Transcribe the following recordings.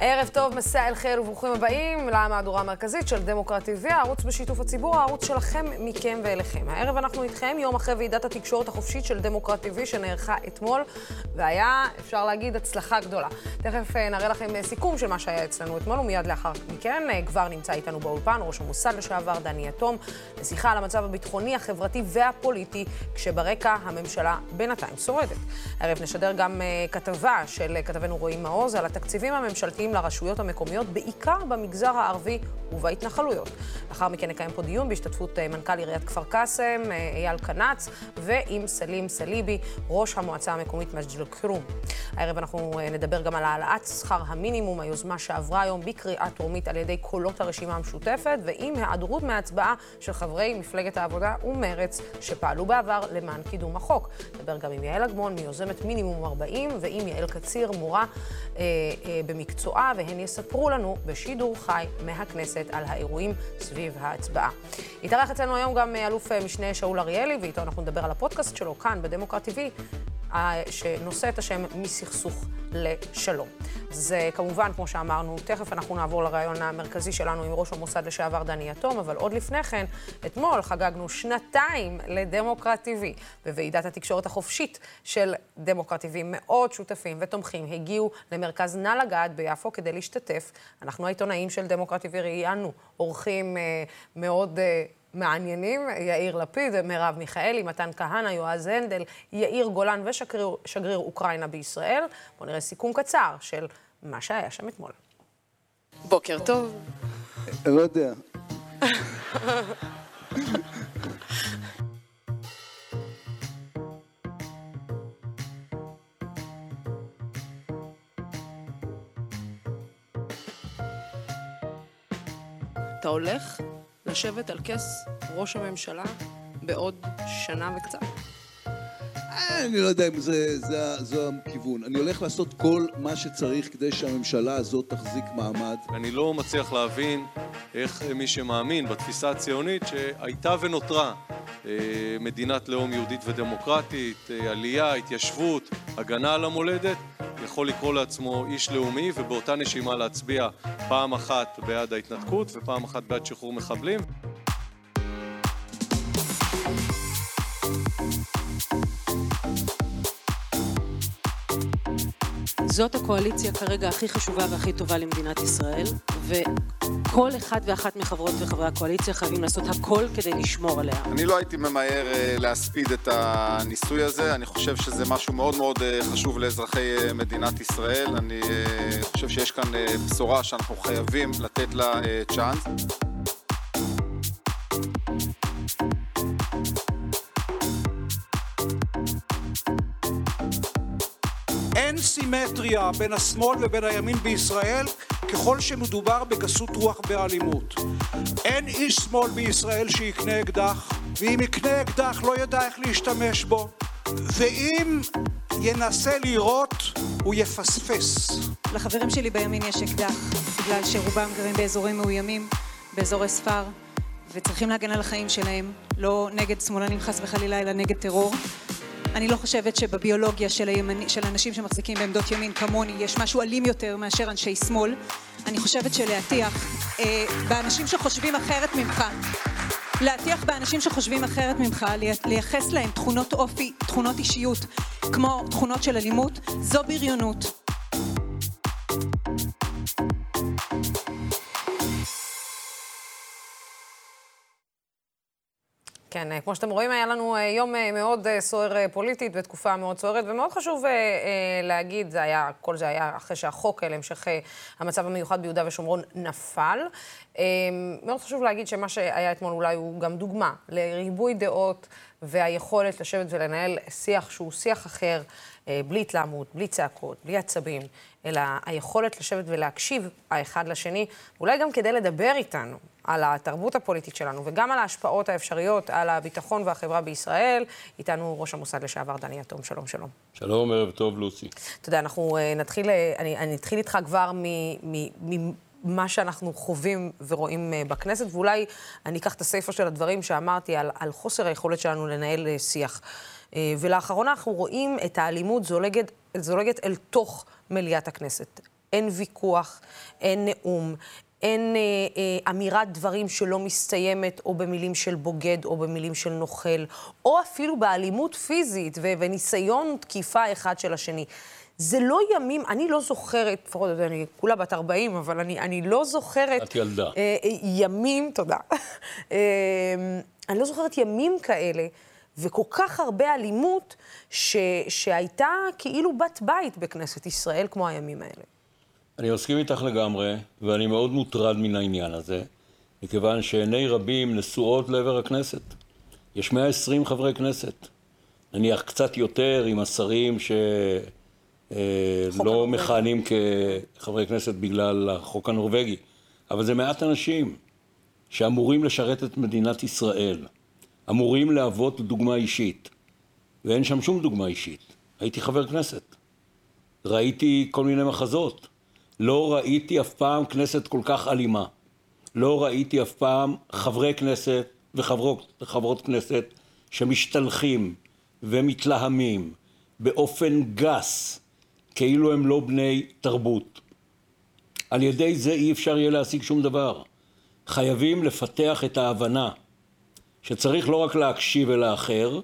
ערב טוב, מסע אל חיל וברוכים הבאים למהדורה המרכזית של דמוקרט TV, הערוץ בשיתוף הציבור, הערוץ שלכם, מכם ואליכם. הערב אנחנו איתכם, יום אחרי ועידת התקשורת החופשית של דמוקרט TV שנערכה אתמול, והיה, אפשר להגיד, הצלחה גדולה. תכף אה, נראה לכם אה, סיכום של מה שהיה אצלנו אתמול, ומיד לאחר מכן אה, כבר נמצא איתנו באולפן ראש המוסד לשעבר דני יתום, לשיחה על המצב הביטחוני, החברתי והפוליטי, כשברקע הממשלה בינתיים שורדת. הערב נשדר גם כתבה של כתבנו רועי מעוז על התקציבים הממשלתיים תקציבים לרשויות המקומיות, בעיקר במגזר הערבי ובהתנחלויות. לאחר מכן נקיים פה דיון בהשתתפות אה, מנכ"ל עיריית כפר קאסם, אה, אייל קנץ, ועם סלים סליבי, ראש המועצה המקומית מג'דל כרום. הערב אנחנו אה, נדבר גם על העלאת שכר המינימום, היוזמה שעברה היום בקריאה טרומית על ידי קולות הרשימה המשותפת, ועם היעדרות מההצבעה של חברי מפלגת העבודה ומרץ, שפעלו בעבר למען קידום החוק. נדבר גם עם יעל אגמון, מיוזמת מינימום 40, ועם יעל קציר, מורה אה, אה, במקצוע. השואה, והן יספרו לנו בשידור חי מהכנסת על האירועים סביב ההצבעה. יתארח אצלנו היום גם אלוף משנה שאול אריאלי, ואיתו אנחנו נדבר על הפודקאסט שלו כאן בדמוקרט TV, שנושא את השם מסכסוך לשלום. זה כמובן, כמו שאמרנו, תכף אנחנו נעבור לרעיון המרכזי שלנו עם ראש המוסד לשעבר דני יתום, אבל עוד לפני כן, אתמול חגגנו שנתיים לדמוקרט TV, בוועידת התקשורת החופשית של דמוקרט TV. מאות שותפים ותומכים הגיעו למרכז נא לגעת ביפו כדי להשתתף. אנחנו העיתונאים של דמוקרט TV ראיינו אורחים אה, מאוד... אה, מעניינים, יאיר לפיד, מרב מיכאלי, מתן כהנא, יועז הנדל, יאיר גולן ושגריר אוקראינה בישראל. בואו נראה סיכום קצר של מה שהיה שם אתמול. בוקר טוב. לא יודע. אתה הולך לשבת על כס ראש הממשלה בעוד שנה וקצת? אני לא יודע אם זה, זה, זה הכיוון. אני הולך לעשות כל מה שצריך כדי שהממשלה הזאת תחזיק מעמד. אני לא מצליח להבין איך מי שמאמין בתפיסה הציונית שהייתה ונותרה מדינת לאום יהודית ודמוקרטית, אה, עלייה, התיישבות, הגנה על המולדת, יכול לקרוא לעצמו איש לאומי ובאותה נשימה להצביע פעם אחת בעד ההתנתקות ופעם אחת בעד שחרור מחבלים. זאת הקואליציה כרגע הכי חשובה והכי טובה למדינת ישראל, וכל אחד ואחת מחברות וחברי הקואליציה חייבים לעשות הכל כדי לשמור עליה. אני לא הייתי ממהר אה, להספיד את הניסוי הזה, אני חושב שזה משהו מאוד מאוד אה, חשוב לאזרחי אה, מדינת ישראל, אני חושב שיש כאן בשורה שאנחנו חייבים לתת לה צ'אנס. אין סימטריה בין השמאל ובין הימין בישראל ככל שמדובר בגסות רוח באלימות. אין איש שמאל בישראל שיקנה אקדח, ואם יקנה אקדח לא ידע איך להשתמש בו, ואם ינסה לירות הוא יפספס. לחברים שלי בימין יש אקדח, בגלל שרובם גרים באזורים מאוימים, באזורי ספר, וצריכים להגן על החיים שלהם, לא נגד שמאלנים חס וחלילה, אלא נגד טרור. אני לא חושבת שבביולוגיה של, הימני, של אנשים שמחזיקים בעמדות ימין כמוני יש משהו אלים יותר מאשר אנשי שמאל. אני חושבת שלהטיח אה, באנשים שחושבים אחרת ממך, להטיח באנשים שחושבים אחרת ממך, לייחס להם תכונות אופי, תכונות אישיות, כמו תכונות של אלימות, זו בריונות. כן, אה, כמו שאתם רואים, היה לנו אה, יום אה, מאוד סוער פוליטית בתקופה מאוד סוערת, ומאוד חשוב להגיד, זה היה, כל זה היה אחרי שהחוק להמשך המצב המיוחד ביהודה ושומרון נפל. מאוד חשוב להגיד שמה שהיה אתמול אולי הוא גם דוגמה לריבוי דעות והיכולת לשבת ולנהל שיח שהוא שיח אחר, בלי התלהמות, בלי צעקות, בלי עצבים, אלא היכולת לשבת ולהקשיב האחד לשני, אולי גם כדי לדבר איתנו על התרבות הפוליטית שלנו וגם על ההשפעות האפשריות על הביטחון והחברה בישראל. איתנו ראש המוסד לשעבר דני יתום, שלום, שלום. שלום, ערב טוב, לוסי. אתה יודע, אנחנו uh, נתחיל, uh, אני, אני אתחיל איתך כבר ממה שאנחנו חווים ורואים uh, בכנסת, ואולי אני אקח את הסיפה של הדברים שאמרתי על, על חוסר היכולת שלנו לנהל uh, שיח. Uh, ולאחרונה אנחנו רואים את האלימות זולגת, זולגת אל תוך מליאת הכנסת. אין ויכוח, אין נאום, אין אה, אה, אמירת דברים שלא מסתיימת או במילים של בוגד או במילים של נוכל, או אפילו באלימות פיזית ו- וניסיון תקיפה אחד של השני. זה לא ימים, אני לא זוכרת, לפחות, אני כולה בת 40, אבל אני, אני לא זוכרת... את ילדה. אה, אה, ימים, תודה. אה, אני לא זוכרת ימים כאלה, וכל כך הרבה אלימות, ש, שהייתה כאילו בת בית בכנסת ישראל, כמו הימים האלה. אני מסכים איתך לגמרי, ואני מאוד מוטרד מן העניין הזה, מכיוון שעיני רבים נשואות לעבר הכנסת. יש 120 חברי כנסת. נניח קצת יותר עם השרים שלא הנורבגי. מכהנים כחברי כנסת בגלל החוק הנורבגי. אבל זה מעט אנשים שאמורים לשרת את מדינת ישראל, אמורים להוות דוגמה אישית, ואין שם שום דוגמה אישית. הייתי חבר כנסת. ראיתי כל מיני מחזות. לא ראיתי אף פעם כנסת כל כך אלימה. לא ראיתי אף פעם חברי כנסת וחברות, וחברות כנסת שמשתלחים ומתלהמים באופן גס, כאילו הם לא בני תרבות. על ידי זה אי אפשר יהיה להשיג שום דבר. חייבים לפתח את ההבנה שצריך לא רק להקשיב אל האחר,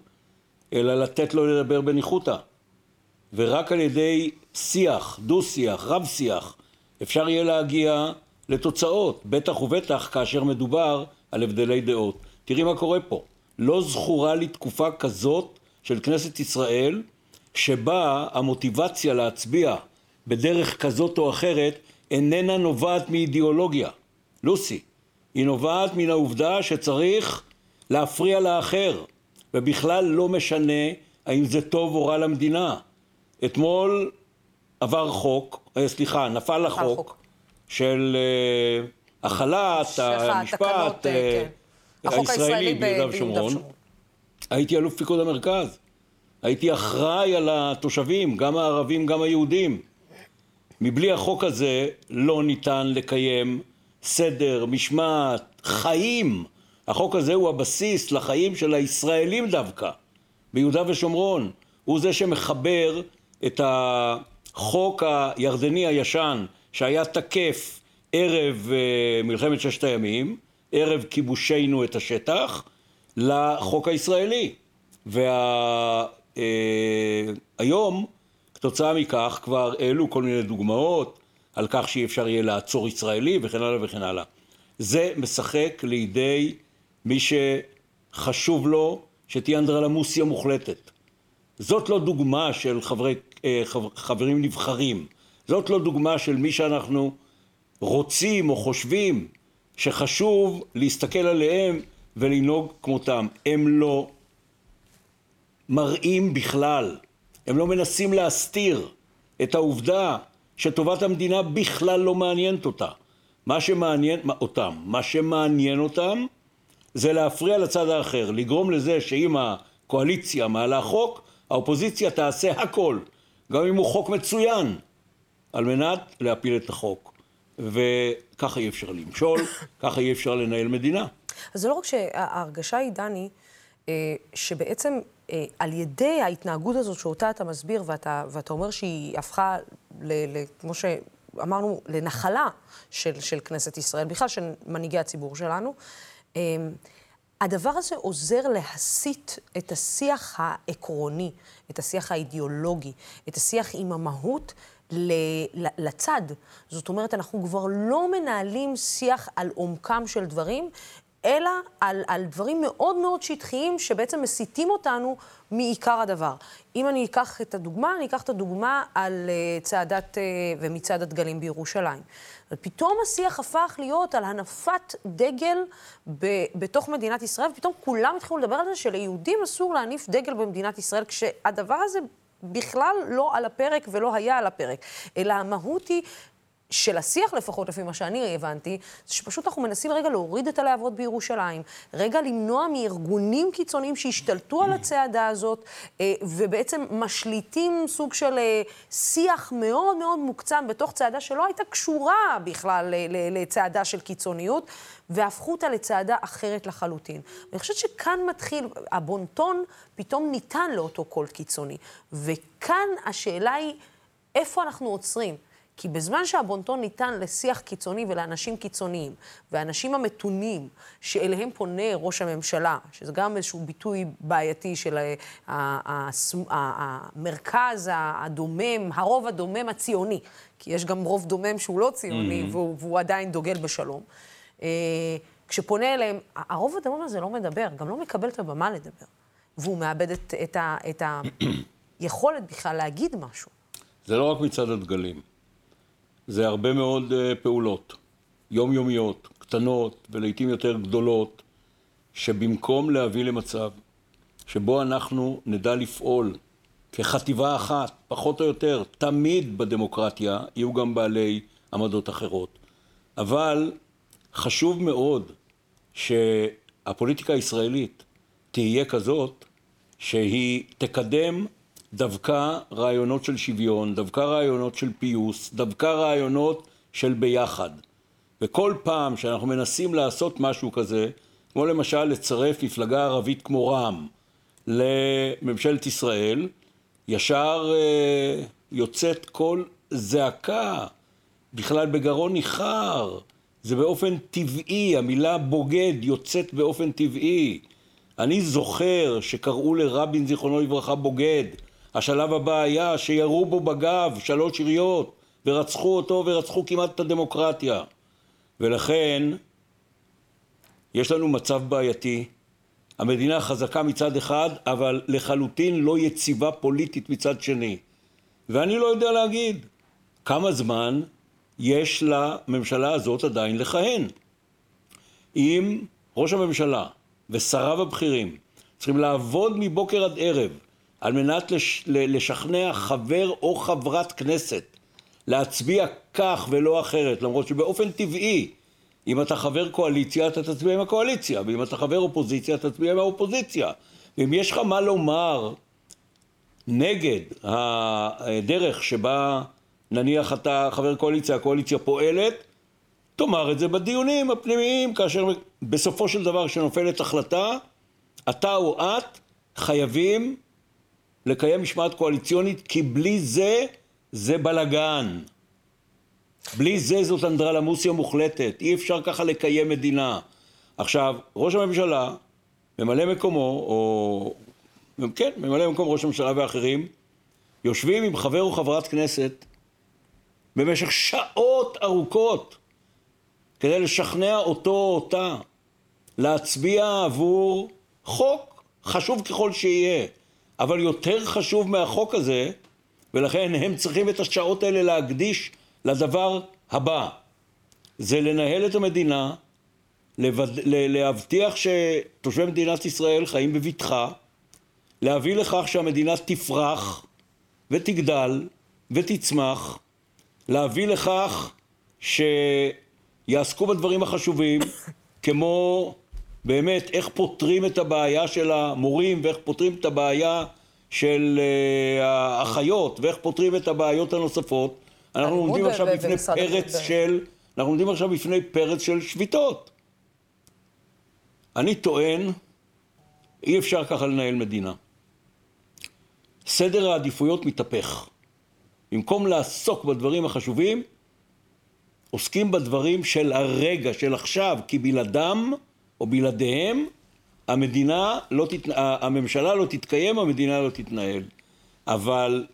אלא לתת לו לדבר בניחותא. ורק על ידי שיח, דו-שיח, רב-שיח, אפשר יהיה להגיע לתוצאות, בטח ובטח כאשר מדובר על הבדלי דעות. תראי מה קורה פה. לא זכורה לי תקופה כזאת של כנסת ישראל, שבה המוטיבציה להצביע בדרך כזאת או אחרת איננה נובעת מאידיאולוגיה. לוסי, היא נובעת מן העובדה שצריך להפריע לאחר, ובכלל לא משנה האם זה טוב או רע למדינה. אתמול עבר חוק, אה, סליחה, נפל החוק חוק. של אה, החלת סליחה, המשפט התקנות, אה, כן. הישראלי ביהודה. ושומרון. הייתי אלוף פיקוד המרכז. הייתי אחראי על התושבים, גם הערבים, גם היהודים. מבלי החוק הזה לא ניתן לקיים סדר, משמעת, חיים. החוק הזה הוא הבסיס לחיים של הישראלים דווקא, ביהודה ושומרון. הוא זה שמחבר את החוק הירדני הישן שהיה תקף ערב אה, מלחמת ששת הימים, ערב כיבושנו את השטח, לחוק הישראלי. והיום, כתוצאה מכך, כבר העלו כל מיני דוגמאות על כך שאי אפשר יהיה לעצור ישראלי וכן הלאה וכן הלאה. זה משחק לידי מי שחשוב לו שתהיה אנדרלמוסיה מוחלטת. זאת לא דוגמה של חברי, אה, חבר, חברים נבחרים. זאת לא דוגמה של מי שאנחנו רוצים או חושבים שחשוב להסתכל עליהם ולנהוג כמותם. הם לא מראים בכלל, הם לא מנסים להסתיר את העובדה שטובת המדינה בכלל לא מעניינת אותה. מה שמעניין אותם, מה שמעניין אותם זה להפריע לצד האחר, לגרום לזה שאם הקואליציה מעלה חוק, האופוזיציה תעשה הכל, גם אם הוא חוק מצוין, על מנת להפיל את החוק. וככה אי אפשר למשול, ככה אי אפשר לנהל מדינה. אז זה לא רק שההרגשה היא, דני, אה, שבעצם על ידי ההתנהגות הזאת שאותה אתה מסביר, ואתה, ואתה אומר שהיא הפכה, ל, ל, כמו שאמרנו, לנחלה של, של כנסת ישראל, בכלל של מנהיגי הציבור שלנו, אה, הדבר הזה עוזר להסיט את השיח העקרוני, את השיח האידיאולוגי, את השיח עם המהות לצד. זאת אומרת, אנחנו כבר לא מנהלים שיח על עומקם של דברים, אלא על, על דברים מאוד מאוד שטחיים שבעצם מסיטים אותנו מעיקר הדבר. אם אני אקח את הדוגמה, אני אקח את הדוגמה על uh, צעדת uh, ומצעד הדגלים בירושלים. ופתאום השיח הפך להיות על הנפת דגל ב, בתוך מדינת ישראל, ופתאום כולם התחילו לדבר על זה שליהודים אסור להניף דגל במדינת ישראל, כשהדבר הזה בכלל לא על הפרק ולא היה על הפרק, אלא המהות היא של השיח לפחות, לפי מה שאני הבנתי, זה שפשוט אנחנו מנסים רגע להוריד את הלהבות בירושלים, רגע למנוע מארגונים קיצוניים שהשתלטו על הצעדה הזאת, אה, ובעצם משליטים סוג של אה, שיח מאוד מאוד מוקצם בתוך צעדה שלא הייתה קשורה בכלל לצעדה של קיצוניות, והפכו אותה לצעדה אחרת לחלוטין. ואני חושבת שכאן מתחיל, הבונטון פתאום ניתן לאותו קול קיצוני. וכאן השאלה היא, איפה אנחנו עוצרים? כי בזמן שהבונטון ניתן לשיח קיצוני ולאנשים קיצוניים, והאנשים המתונים שאליהם פונה ראש הממשלה, שזה גם איזשהו ביטוי בעייתי של המרכז הדומם, הרוב הדומם הציוני, כי יש גם רוב דומם שהוא לא ציוני, mm-hmm. והוא, והוא עדיין דוגל בשלום. אה, כשפונה אליהם, הרוב הדומם הזה לא מדבר, גם לא מקבל את הבמה לדבר. והוא מאבד את, את, ה, את היכולת בכלל להגיד משהו. זה לא רק מצד הדגלים. זה הרבה מאוד uh, פעולות, יומיומיות, קטנות ולעיתים יותר גדולות, שבמקום להביא למצב שבו אנחנו נדע לפעול כחטיבה אחת, פחות או יותר, תמיד בדמוקרטיה יהיו גם בעלי עמדות אחרות. אבל חשוב מאוד שהפוליטיקה הישראלית תהיה כזאת שהיא תקדם דווקא רעיונות של שוויון, דווקא רעיונות של פיוס, דווקא רעיונות של ביחד. וכל פעם שאנחנו מנסים לעשות משהו כזה, כמו למשל לצרף מפלגה ערבית כמו רע"מ לממשלת ישראל, ישר אה, יוצאת כל זעקה, בכלל בגרון ניחר. זה באופן טבעי, המילה בוגד יוצאת באופן טבעי. אני זוכר שקראו לרבין זיכרונו לברכה בוגד. השלב הבא היה שירו בו בגב שלוש יריות ורצחו אותו ורצחו כמעט את הדמוקרטיה. ולכן יש לנו מצב בעייתי. המדינה חזקה מצד אחד, אבל לחלוטין לא יציבה פוליטית מצד שני. ואני לא יודע להגיד כמה זמן יש לממשלה הזאת עדיין לכהן. אם ראש הממשלה ושריו הבכירים צריכים לעבוד מבוקר עד ערב על מנת לש, לשכנע חבר או חברת כנסת להצביע כך ולא אחרת, למרות שבאופן טבעי, אם אתה חבר קואליציה, אתה תצביע עם הקואליציה, ואם אתה חבר אופוזיציה, אתה תצביע עם האופוזיציה. ואם יש לך מה לומר נגד הדרך שבה נניח אתה חבר קואליציה, הקואליציה פועלת, תאמר את זה בדיונים הפנימיים, כאשר בסופו של דבר כשנופלת החלטה, אתה או את חייבים לקיים משמעת קואליציונית, כי בלי זה, זה בלגן. בלי זה זאת אנדרלמוסיה מוחלטת, אי אפשר ככה לקיים מדינה. עכשיו, ראש הממשלה, ממלא מקומו, או... כן, ממלא מקום ראש הממשלה ואחרים, יושבים עם חבר או חברת כנסת במשך שעות ארוכות כדי לשכנע אותו או אותה להצביע עבור חוק, חשוב ככל שיהיה, אבל יותר חשוב מהחוק הזה, ולכן הם צריכים את השעות האלה להקדיש לדבר הבא. זה לנהל את המדינה, לבד... להבטיח שתושבי מדינת ישראל חיים בבטחה, להביא לכך שהמדינה תפרח ותגדל ותצמח, להביא לכך שיעסקו בדברים החשובים, כמו באמת איך פותרים את הבעיה של המורים ואיך פותרים את הבעיה של uh, האחיות ואיך פותרים את הבעיות הנוספות. אנחנו עומדים עכשיו בפני פרץ של, אנחנו עומדים עכשיו בפני פרץ של שביתות. אני טוען, אי אפשר ככה לנהל מדינה. סדר העדיפויות מתהפך. במקום לעסוק בדברים החשובים, עוסקים בדברים של הרגע, של עכשיו, כי בלעדם או בלעדיהם המדינה לא תת... הממשלה לא תתקיים, המדינה לא תתנהל. אבל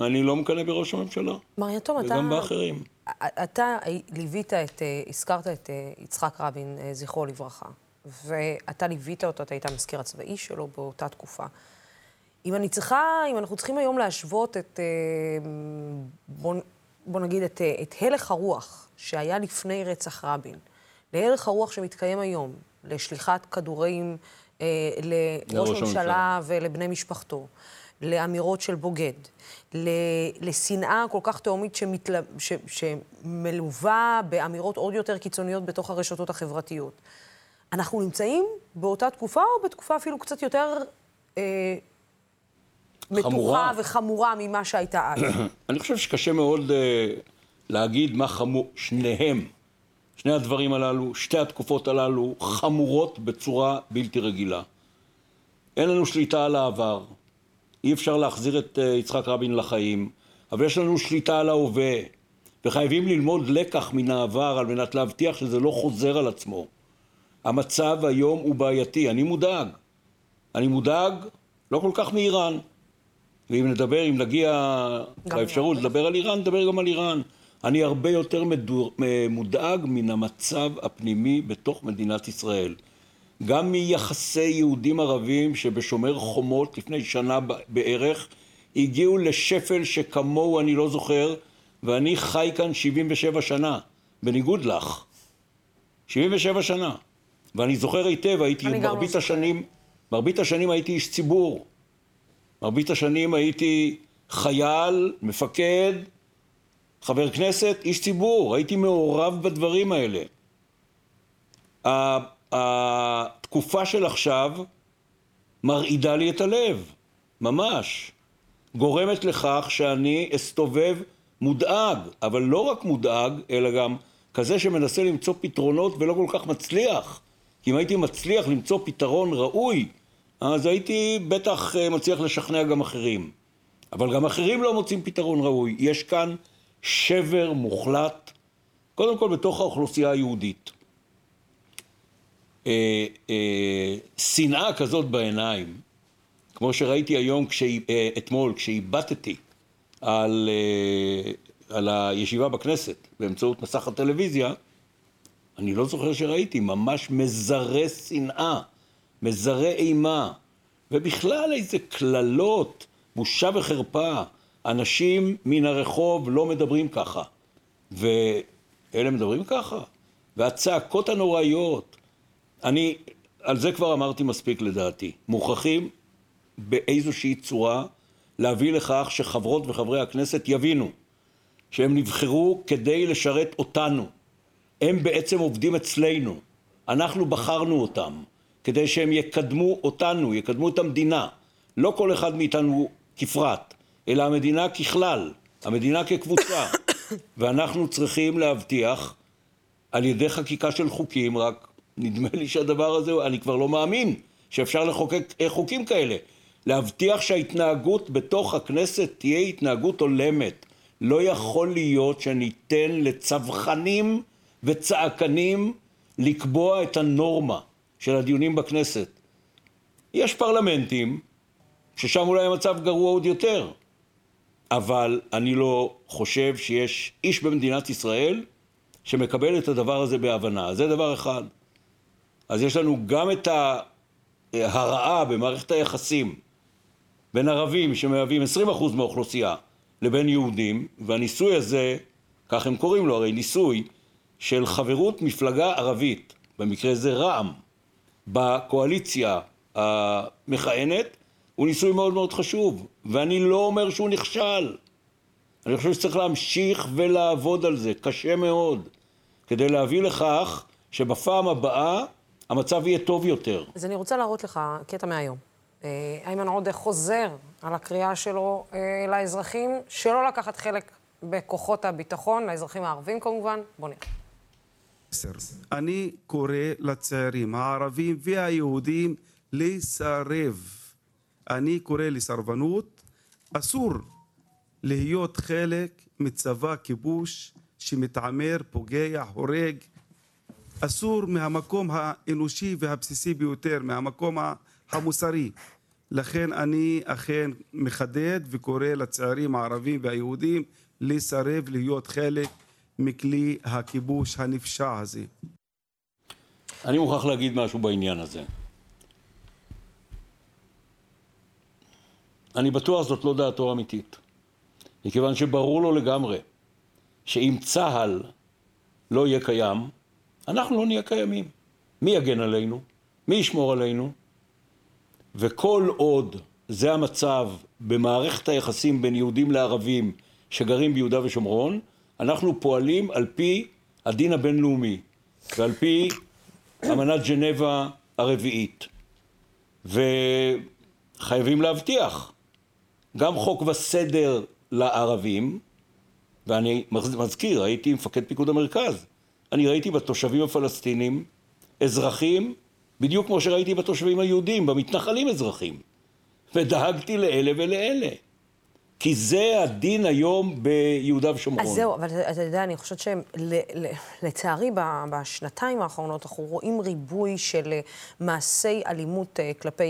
אני לא מקנא בראש הממשלה. מר יתום, אתה... וגם באחרים. אתה ליווית את, הזכרת את אה, יצחק רבין, אה, זכרו לברכה, ואתה ליווית אותו, אתה היית המזכיר הצבאי שלו באותה תקופה. אם אני צריכה, אם אנחנו צריכים היום להשוות את, אה, בוא, בוא נגיד, את, את הלך הרוח שהיה לפני רצח רבין, להלך הרוח שמתקיים היום, לשליחת כדורים אה, לראש הממשלה ולבני משפחתו, לאמירות של בוגד, לשנאה כל כך תהומית שמתל... ש... שמלווה באמירות עוד יותר קיצוניות בתוך הרשתות החברתיות. אנחנו נמצאים באותה תקופה, או בתקופה אפילו קצת יותר אה, מתוחה וחמורה ממה שהייתה אז? אני חושב שקשה מאוד אה, להגיד מה חמור, שניהם. שני הדברים הללו, שתי התקופות הללו, חמורות בצורה בלתי רגילה. אין לנו שליטה על העבר, אי אפשר להחזיר את אה, יצחק רבין לחיים, אבל יש לנו שליטה על ההווה. וחייבים ללמוד לקח מן העבר על מנת להבטיח שזה לא חוזר על עצמו. המצב היום הוא בעייתי, אני מודאג. אני מודאג לא כל כך מאיראן. ואם נדבר, אם נגיע לאפשרות לדבר על איראן, נדבר גם על איראן. אני הרבה יותר מדור, מודאג מן המצב הפנימי בתוך מדינת ישראל. גם מיחסי יהודים ערבים שבשומר חומות לפני שנה בערך הגיעו לשפל שכמוהו אני לא זוכר ואני חי כאן 77 שנה, בניגוד לך. 77 שנה. ואני זוכר היטב, הייתי מרבית לא השנים, מרבית השנים הייתי איש ציבור. מרבית השנים הייתי חייל, מפקד, חבר כנסת, איש ציבור, הייתי מעורב בדברים האלה. התקופה של עכשיו מרעידה לי את הלב, ממש. גורמת לכך שאני אסתובב מודאג, אבל לא רק מודאג, אלא גם כזה שמנסה למצוא פתרונות ולא כל כך מצליח. כי אם הייתי מצליח למצוא פתרון ראוי, אז הייתי בטח אה, מצליח לשכנע גם אחרים. אבל גם אחרים לא מוצאים פתרון ראוי. יש כאן שבר מוחלט, קודם כל בתוך האוכלוסייה היהודית. אה, אה, שנאה כזאת בעיניים, כמו שראיתי היום, כשהיא, אה, אתמול, כשהבטתי על, אה, על הישיבה בכנסת באמצעות מסך הטלוויזיה, אני לא זוכר שראיתי, ממש מזרה שנאה, מזרה אימה, ובכלל איזה קללות, בושה וחרפה. אנשים מן הרחוב לא מדברים ככה. ואלה מדברים ככה. והצעקות הנוראיות. אני, על זה כבר אמרתי מספיק לדעתי. מוכרחים באיזושהי צורה להביא לכך שחברות וחברי הכנסת יבינו שהם נבחרו כדי לשרת אותנו. הם בעצם עובדים אצלנו. אנחנו בחרנו אותם כדי שהם יקדמו אותנו, יקדמו את המדינה. לא כל אחד מאיתנו כפרט. אלא המדינה ככלל, המדינה כקבוצה. ואנחנו צריכים להבטיח על ידי חקיקה של חוקים, רק נדמה לי שהדבר הזה, אני כבר לא מאמין שאפשר לחוקק חוקים כאלה. להבטיח שההתנהגות בתוך הכנסת תהיה התנהגות הולמת. לא יכול להיות שניתן לצווחנים וצעקנים לקבוע את הנורמה של הדיונים בכנסת. יש פרלמנטים ששם אולי המצב גרוע עוד יותר. אבל אני לא חושב שיש איש במדינת ישראל שמקבל את הדבר הזה בהבנה. זה דבר אחד. אז יש לנו גם את ההרעה במערכת היחסים בין ערבים שמהווים 20% מהאוכלוסייה לבין יהודים, והניסוי הזה, כך הם קוראים לו, הרי ניסוי של חברות מפלגה ערבית, במקרה זה רע"מ, בקואליציה המכהנת, הוא ניסוי מאוד מאוד חשוב, ואני לא אומר שהוא נכשל. אני חושב שצריך להמשיך ולעבוד על זה, קשה מאוד, כדי להביא לכך שבפעם הבאה המצב יהיה טוב יותר. אז אני רוצה להראות לך קטע מהיום. אה, איימן עודה חוזר על הקריאה שלו אה, לאזרחים שלא לקחת חלק בכוחות הביטחון, לאזרחים הערבים כמובן. בוא נראה. אני קורא לצעירים הערבים והיהודים לסרב אני קורא לסרבנות, אסור להיות חלק מצבא כיבוש שמתעמר, פוגע, הורג. אסור מהמקום האנושי והבסיסי ביותר, מהמקום המוסרי. לכן אני אכן מחדד וקורא לצעירים הערבים והיהודים לסרב להיות חלק מכלי הכיבוש הנפשע הזה. אני מוכרח להגיד משהו בעניין הזה. אני בטוח זאת לא דעתו האמיתית. מכיוון שברור לו לגמרי שאם צה"ל לא יהיה קיים, אנחנו לא נהיה קיימים. מי יגן עלינו? מי ישמור עלינו? וכל עוד זה המצב במערכת היחסים בין יהודים לערבים שגרים ביהודה ושומרון, אנחנו פועלים על פי הדין הבינלאומי ועל פי אמנת ג'נבה הרביעית. וחייבים להבטיח גם חוק וסדר לערבים, ואני מזכיר, הייתי מפקד פיקוד המרכז. אני ראיתי בתושבים הפלסטינים אזרחים, בדיוק כמו שראיתי בתושבים היהודים, במתנחלים אזרחים. ודאגתי לאלה ולאלה. כי זה הדין היום ביהודה ושומרון. אז זהו, אבל אתה יודע, אני חושבת שלצערי בשנתיים האחרונות אנחנו רואים ריבוי של אה, מעשי אלימות אה, כלפי...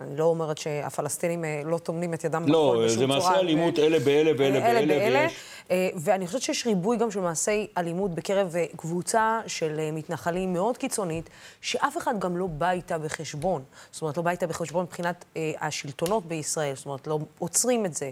אה, אני לא אומרת שהפלסטינים לא טומנים את ידם לא, בחול בשום צורה. לא, זה מעשי אלימות אלה באלה ואלה באלה. באלה. ויש... ואני חושבת שיש ריבוי גם של מעשי אלימות בקרב קבוצה של מתנחלים מאוד קיצונית, שאף אחד גם לא בא איתה בחשבון. זאת אומרת, לא בא איתה בחשבון מבחינת השלטונות בישראל, זאת אומרת, לא עוצרים את זה.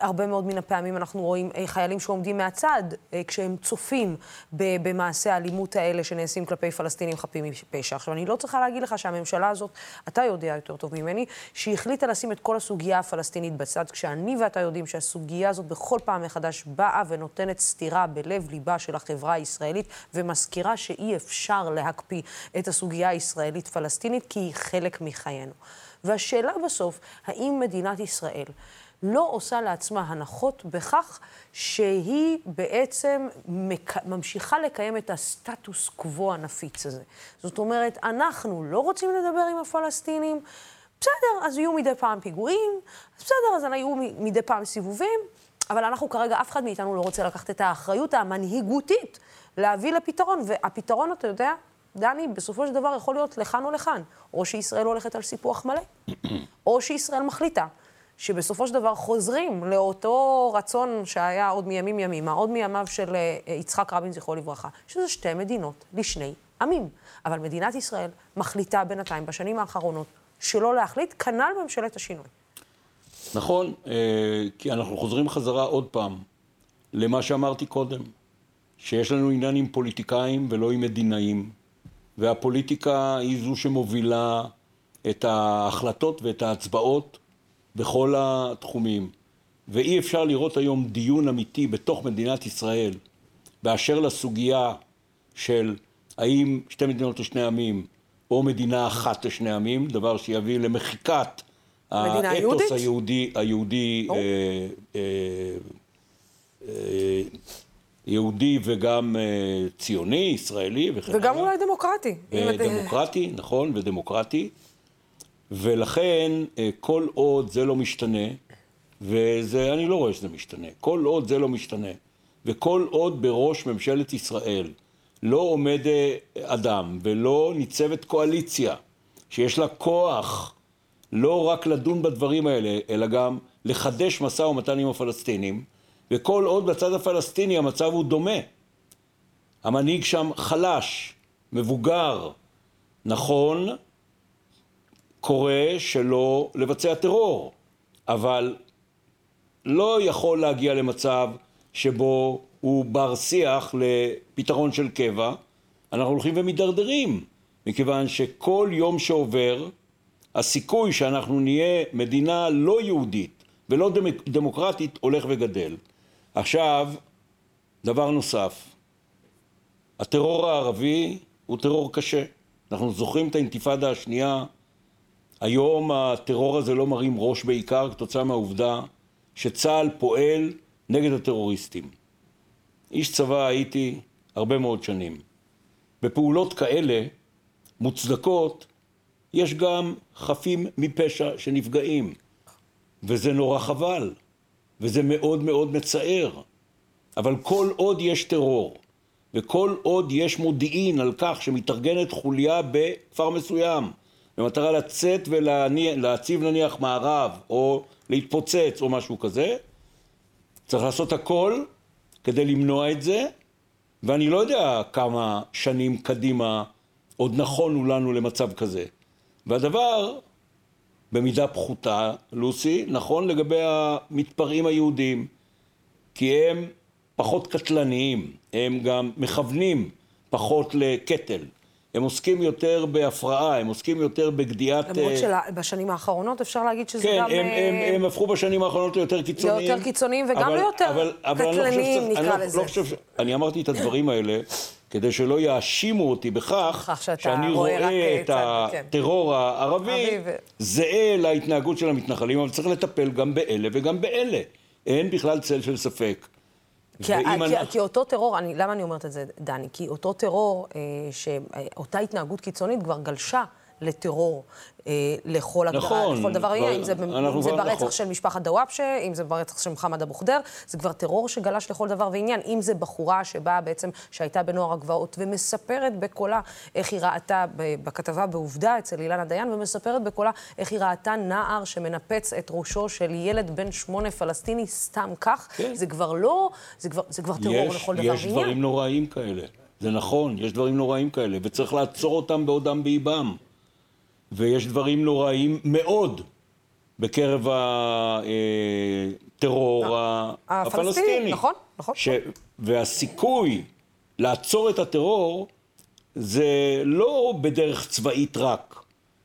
הרבה מאוד מן הפעמים אנחנו רואים אה, חיילים שעומדים מהצד אה, כשהם צופים במעשי האלימות האלה שנעשים כלפי פלסטינים חפים מפשע. עכשיו, אני לא צריכה להגיד לך שהממשלה הזאת, אתה יודע יותר טוב ממני, שהיא החליטה לשים את כל הסוגיה הפלסטינית בצד, כשאני ואתה יודעים שהסוגיה הזאת בכל פעם מחדש באה ונותנת סתירה בלב-ליבה של החברה הישראלית, ומזכירה שאי אפשר להקפיא את הסוגיה הישראלית-פלסטינית, כי היא חלק מחיינו. והשאלה בסוף, האם מדינת ישראל לא עושה לעצמה הנחות בכך שהיא בעצם מק... ממשיכה לקיים את הסטטוס קוו הנפיץ הזה. זאת אומרת, אנחנו לא רוצים לדבר עם הפלסטינים, בסדר, אז יהיו מדי פעם פיגועים, בסדר, אז יהיו מדי פעם סיבובים, אבל אנחנו כרגע, אף אחד מאיתנו לא רוצה לקחת את האחריות המנהיגותית להביא לפתרון, והפתרון, אתה יודע, דני, בסופו של דבר יכול להיות לכאן או לכאן. או שישראל הולכת על סיפוח מלא, או שישראל מחליטה שבסופו של דבר חוזרים לאותו רצון שהיה עוד מימים ימימה, עוד מימיו של אה, יצחק רבין, זכרו לברכה, שזה שתי מדינות לשני עמים. אבל מדינת ישראל מחליטה בינתיים, בשנים האחרונות, שלא להחליט, כנ"ל ממשלת השינוי. נכון, אה, כי אנחנו חוזרים חזרה עוד פעם למה שאמרתי קודם, שיש לנו עניין עם פוליטיקאים ולא עם מדינאים, והפוליטיקה היא זו שמובילה את ההחלטות ואת ההצבעות בכל התחומים. ואי אפשר לראות היום דיון אמיתי בתוך מדינת ישראל באשר לסוגיה של האם שתי מדינות לשני עמים או מדינה אחת לשני עמים, דבר שיביא למחיקת האתוס היהודי, היהודי, אה, אה, אה, יהודי וגם אה, ציוני, ישראלי וכן הלאה. וגם אולי דמוקרטי. דמוקרטי, נכון, ודמוקרטי. ולכן, אה, כל עוד זה לא משתנה, ואני לא רואה שזה משתנה, כל עוד זה לא משתנה, וכל עוד בראש ממשלת ישראל לא עומד אה, אדם ולא ניצבת קואליציה שיש לה כוח לא רק לדון בדברים האלה, אלא גם לחדש משא ומתן עם הפלסטינים, וכל עוד בצד הפלסטיני המצב הוא דומה. המנהיג שם חלש, מבוגר, נכון, קורא שלא לבצע טרור, אבל לא יכול להגיע למצב שבו הוא בר שיח לפתרון של קבע. אנחנו הולכים ומידרדרים, מכיוון שכל יום שעובר, הסיכוי שאנחנו נהיה מדינה לא יהודית ולא דמוקרטית הולך וגדל. עכשיו, דבר נוסף, הטרור הערבי הוא טרור קשה. אנחנו זוכרים את האינתיפאדה השנייה היום הטרור הזה לא מרים ראש בעיקר כתוצאה מהעובדה שצה"ל פועל נגד הטרוריסטים. איש צבא הייתי הרבה מאוד שנים. בפעולות כאלה, מוצדקות, יש גם חפים מפשע שנפגעים. וזה נורא חבל, וזה מאוד מאוד מצער. אבל כל עוד יש טרור, וכל עוד יש מודיעין על כך שמתארגנת חוליה בכפר מסוים, במטרה לצאת ולהציב נניח מערב או להתפוצץ או משהו כזה, צריך לעשות הכל כדי למנוע את זה, ואני לא יודע כמה שנים קדימה עוד נכונו לנו למצב כזה. והדבר, במידה פחותה, לוסי, נכון לגבי המתפרעים היהודים, כי הם פחות קטלניים, הם גם מכוונים פחות לקטל. הם עוסקים יותר בהפרעה, הם עוסקים יותר בגדיעת... למרות אה, שבשנים האחרונות אפשר להגיד שזה כן, גם... כן, הם, הם, אה, הם הפכו בשנים האחרונות ליותר קיצוניים. ליותר קיצוניים וגם אבל, ליותר אבל, אבל קטלניים, נקרא אני לא- לזה. לא חושב ש... אני אמרתי את הדברים האלה כדי שלא יאשימו אותי בכך שאני רואה אה, את כן. הטרור הערבי זהה להתנהגות של המתנחלים, אבל צריך לטפל גם באלה וגם באלה. אין בכלל צל של ספק. כי, כי, אני... כי אותו טרור, אני, למה אני אומרת את זה, דני? כי אותו טרור, אה, שאותה התנהגות קיצונית כבר גלשה לטרור אה, לכל הגדרה, נכון, לכל דבר כבר- אם זה, אם זה ברצח נכון. של משפחת דוואבשה, אם זה ברצח של מוחמד אבו ח'דיר, זה כבר טרור שגלש לכל דבר ועניין. אם זה בחורה שבאה בעצם, שהייתה בנוער הגבעות, ומספרת בקולה איך היא ראתה, בכתבה בעובדה אצל אילנה דיין, ומספרת בקולה איך היא ראתה נער שמנפץ את ראשו של ילד בן שמונה פלסטיני סתם כך, כן. זה כבר לא, זה כבר, זה כבר טרור יש, לכל דבר יש ועניין. דברים נוראים כאלה. זה נכון, יש דברים נוראים כאלה, וצריך לעצור אותם בעודם באיבם. ויש דברים נוראים מאוד בקרב הטרור הפלסטיני, הפלסטיני. נכון, נכון. ש... והסיכוי לעצור את הטרור זה לא בדרך צבאית רק.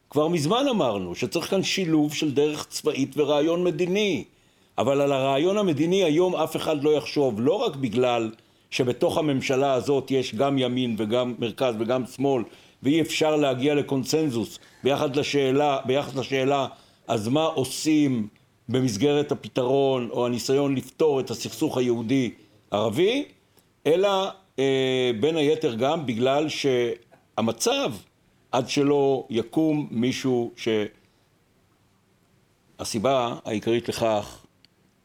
כבר מזמן אמרנו שצריך כאן שילוב של דרך צבאית ורעיון מדיני. אבל על הרעיון המדיני היום אף אחד לא יחשוב, לא רק בגלל שבתוך הממשלה הזאת יש גם ימין וגם מרכז וגם שמאל, ואי אפשר להגיע לקונסנזוס ביחס לשאלה, ביחס לשאלה אז מה עושים במסגרת הפתרון או הניסיון לפתור את הסכסוך היהודי-ערבי, אלא אה, בין היתר גם בגלל שהמצב, עד שלא יקום מישהו ש... הסיבה העיקרית לכך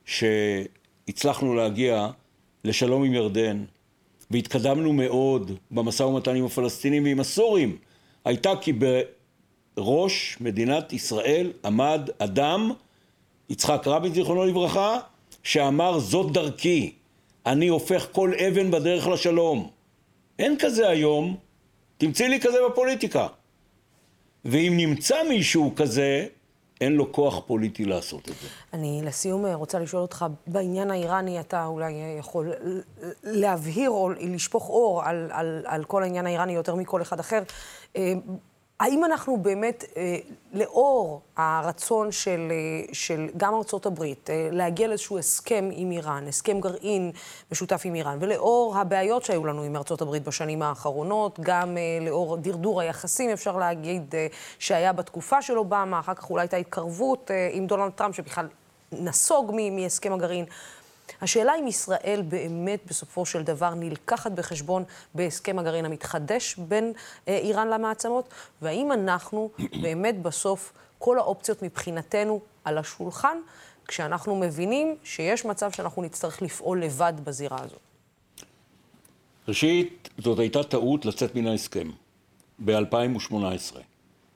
שהצלחנו להגיע לשלום עם ירדן והתקדמנו מאוד במשא ומתן עם הפלסטינים ועם הסורים הייתה כי בראש מדינת ישראל עמד אדם, יצחק רבין זיכרונו לברכה, שאמר זאת דרכי, אני הופך כל אבן בדרך לשלום. אין כזה היום, תמצאי לי כזה בפוליטיקה. ואם נמצא מישהו כזה, אין לו כוח פוליטי לעשות את זה. אני לסיום אה, רוצה לשאול אותך, בעניין האיראני אתה אולי אה, יכול להבהיר או לשפוך אור על, על, על כל העניין האיראני יותר מכל אחד אחר. האם אנחנו באמת, אה, לאור הרצון של, אה, של גם הברית אה, להגיע לאיזשהו הסכם עם איראן, הסכם גרעין משותף עם איראן, ולאור הבעיות שהיו לנו עם ארצות הברית בשנים האחרונות, גם אה, לאור דרדור היחסים, אפשר להגיד, אה, שהיה בתקופה של אובמה, אחר כך אולי הייתה התקרבות אה, עם דונלד טראמפ, שבכלל נסוג מהסכם הגרעין. השאלה אם ישראל באמת בסופו של דבר נלקחת בחשבון בהסכם הגרעין המתחדש בין אה, איראן למעצמות, והאם אנחנו באמת בסוף, כל האופציות מבחינתנו על השולחן, כשאנחנו מבינים שיש מצב שאנחנו נצטרך לפעול לבד בזירה הזו. ראשית, זאת הייתה טעות לצאת מן ההסכם ב-2018.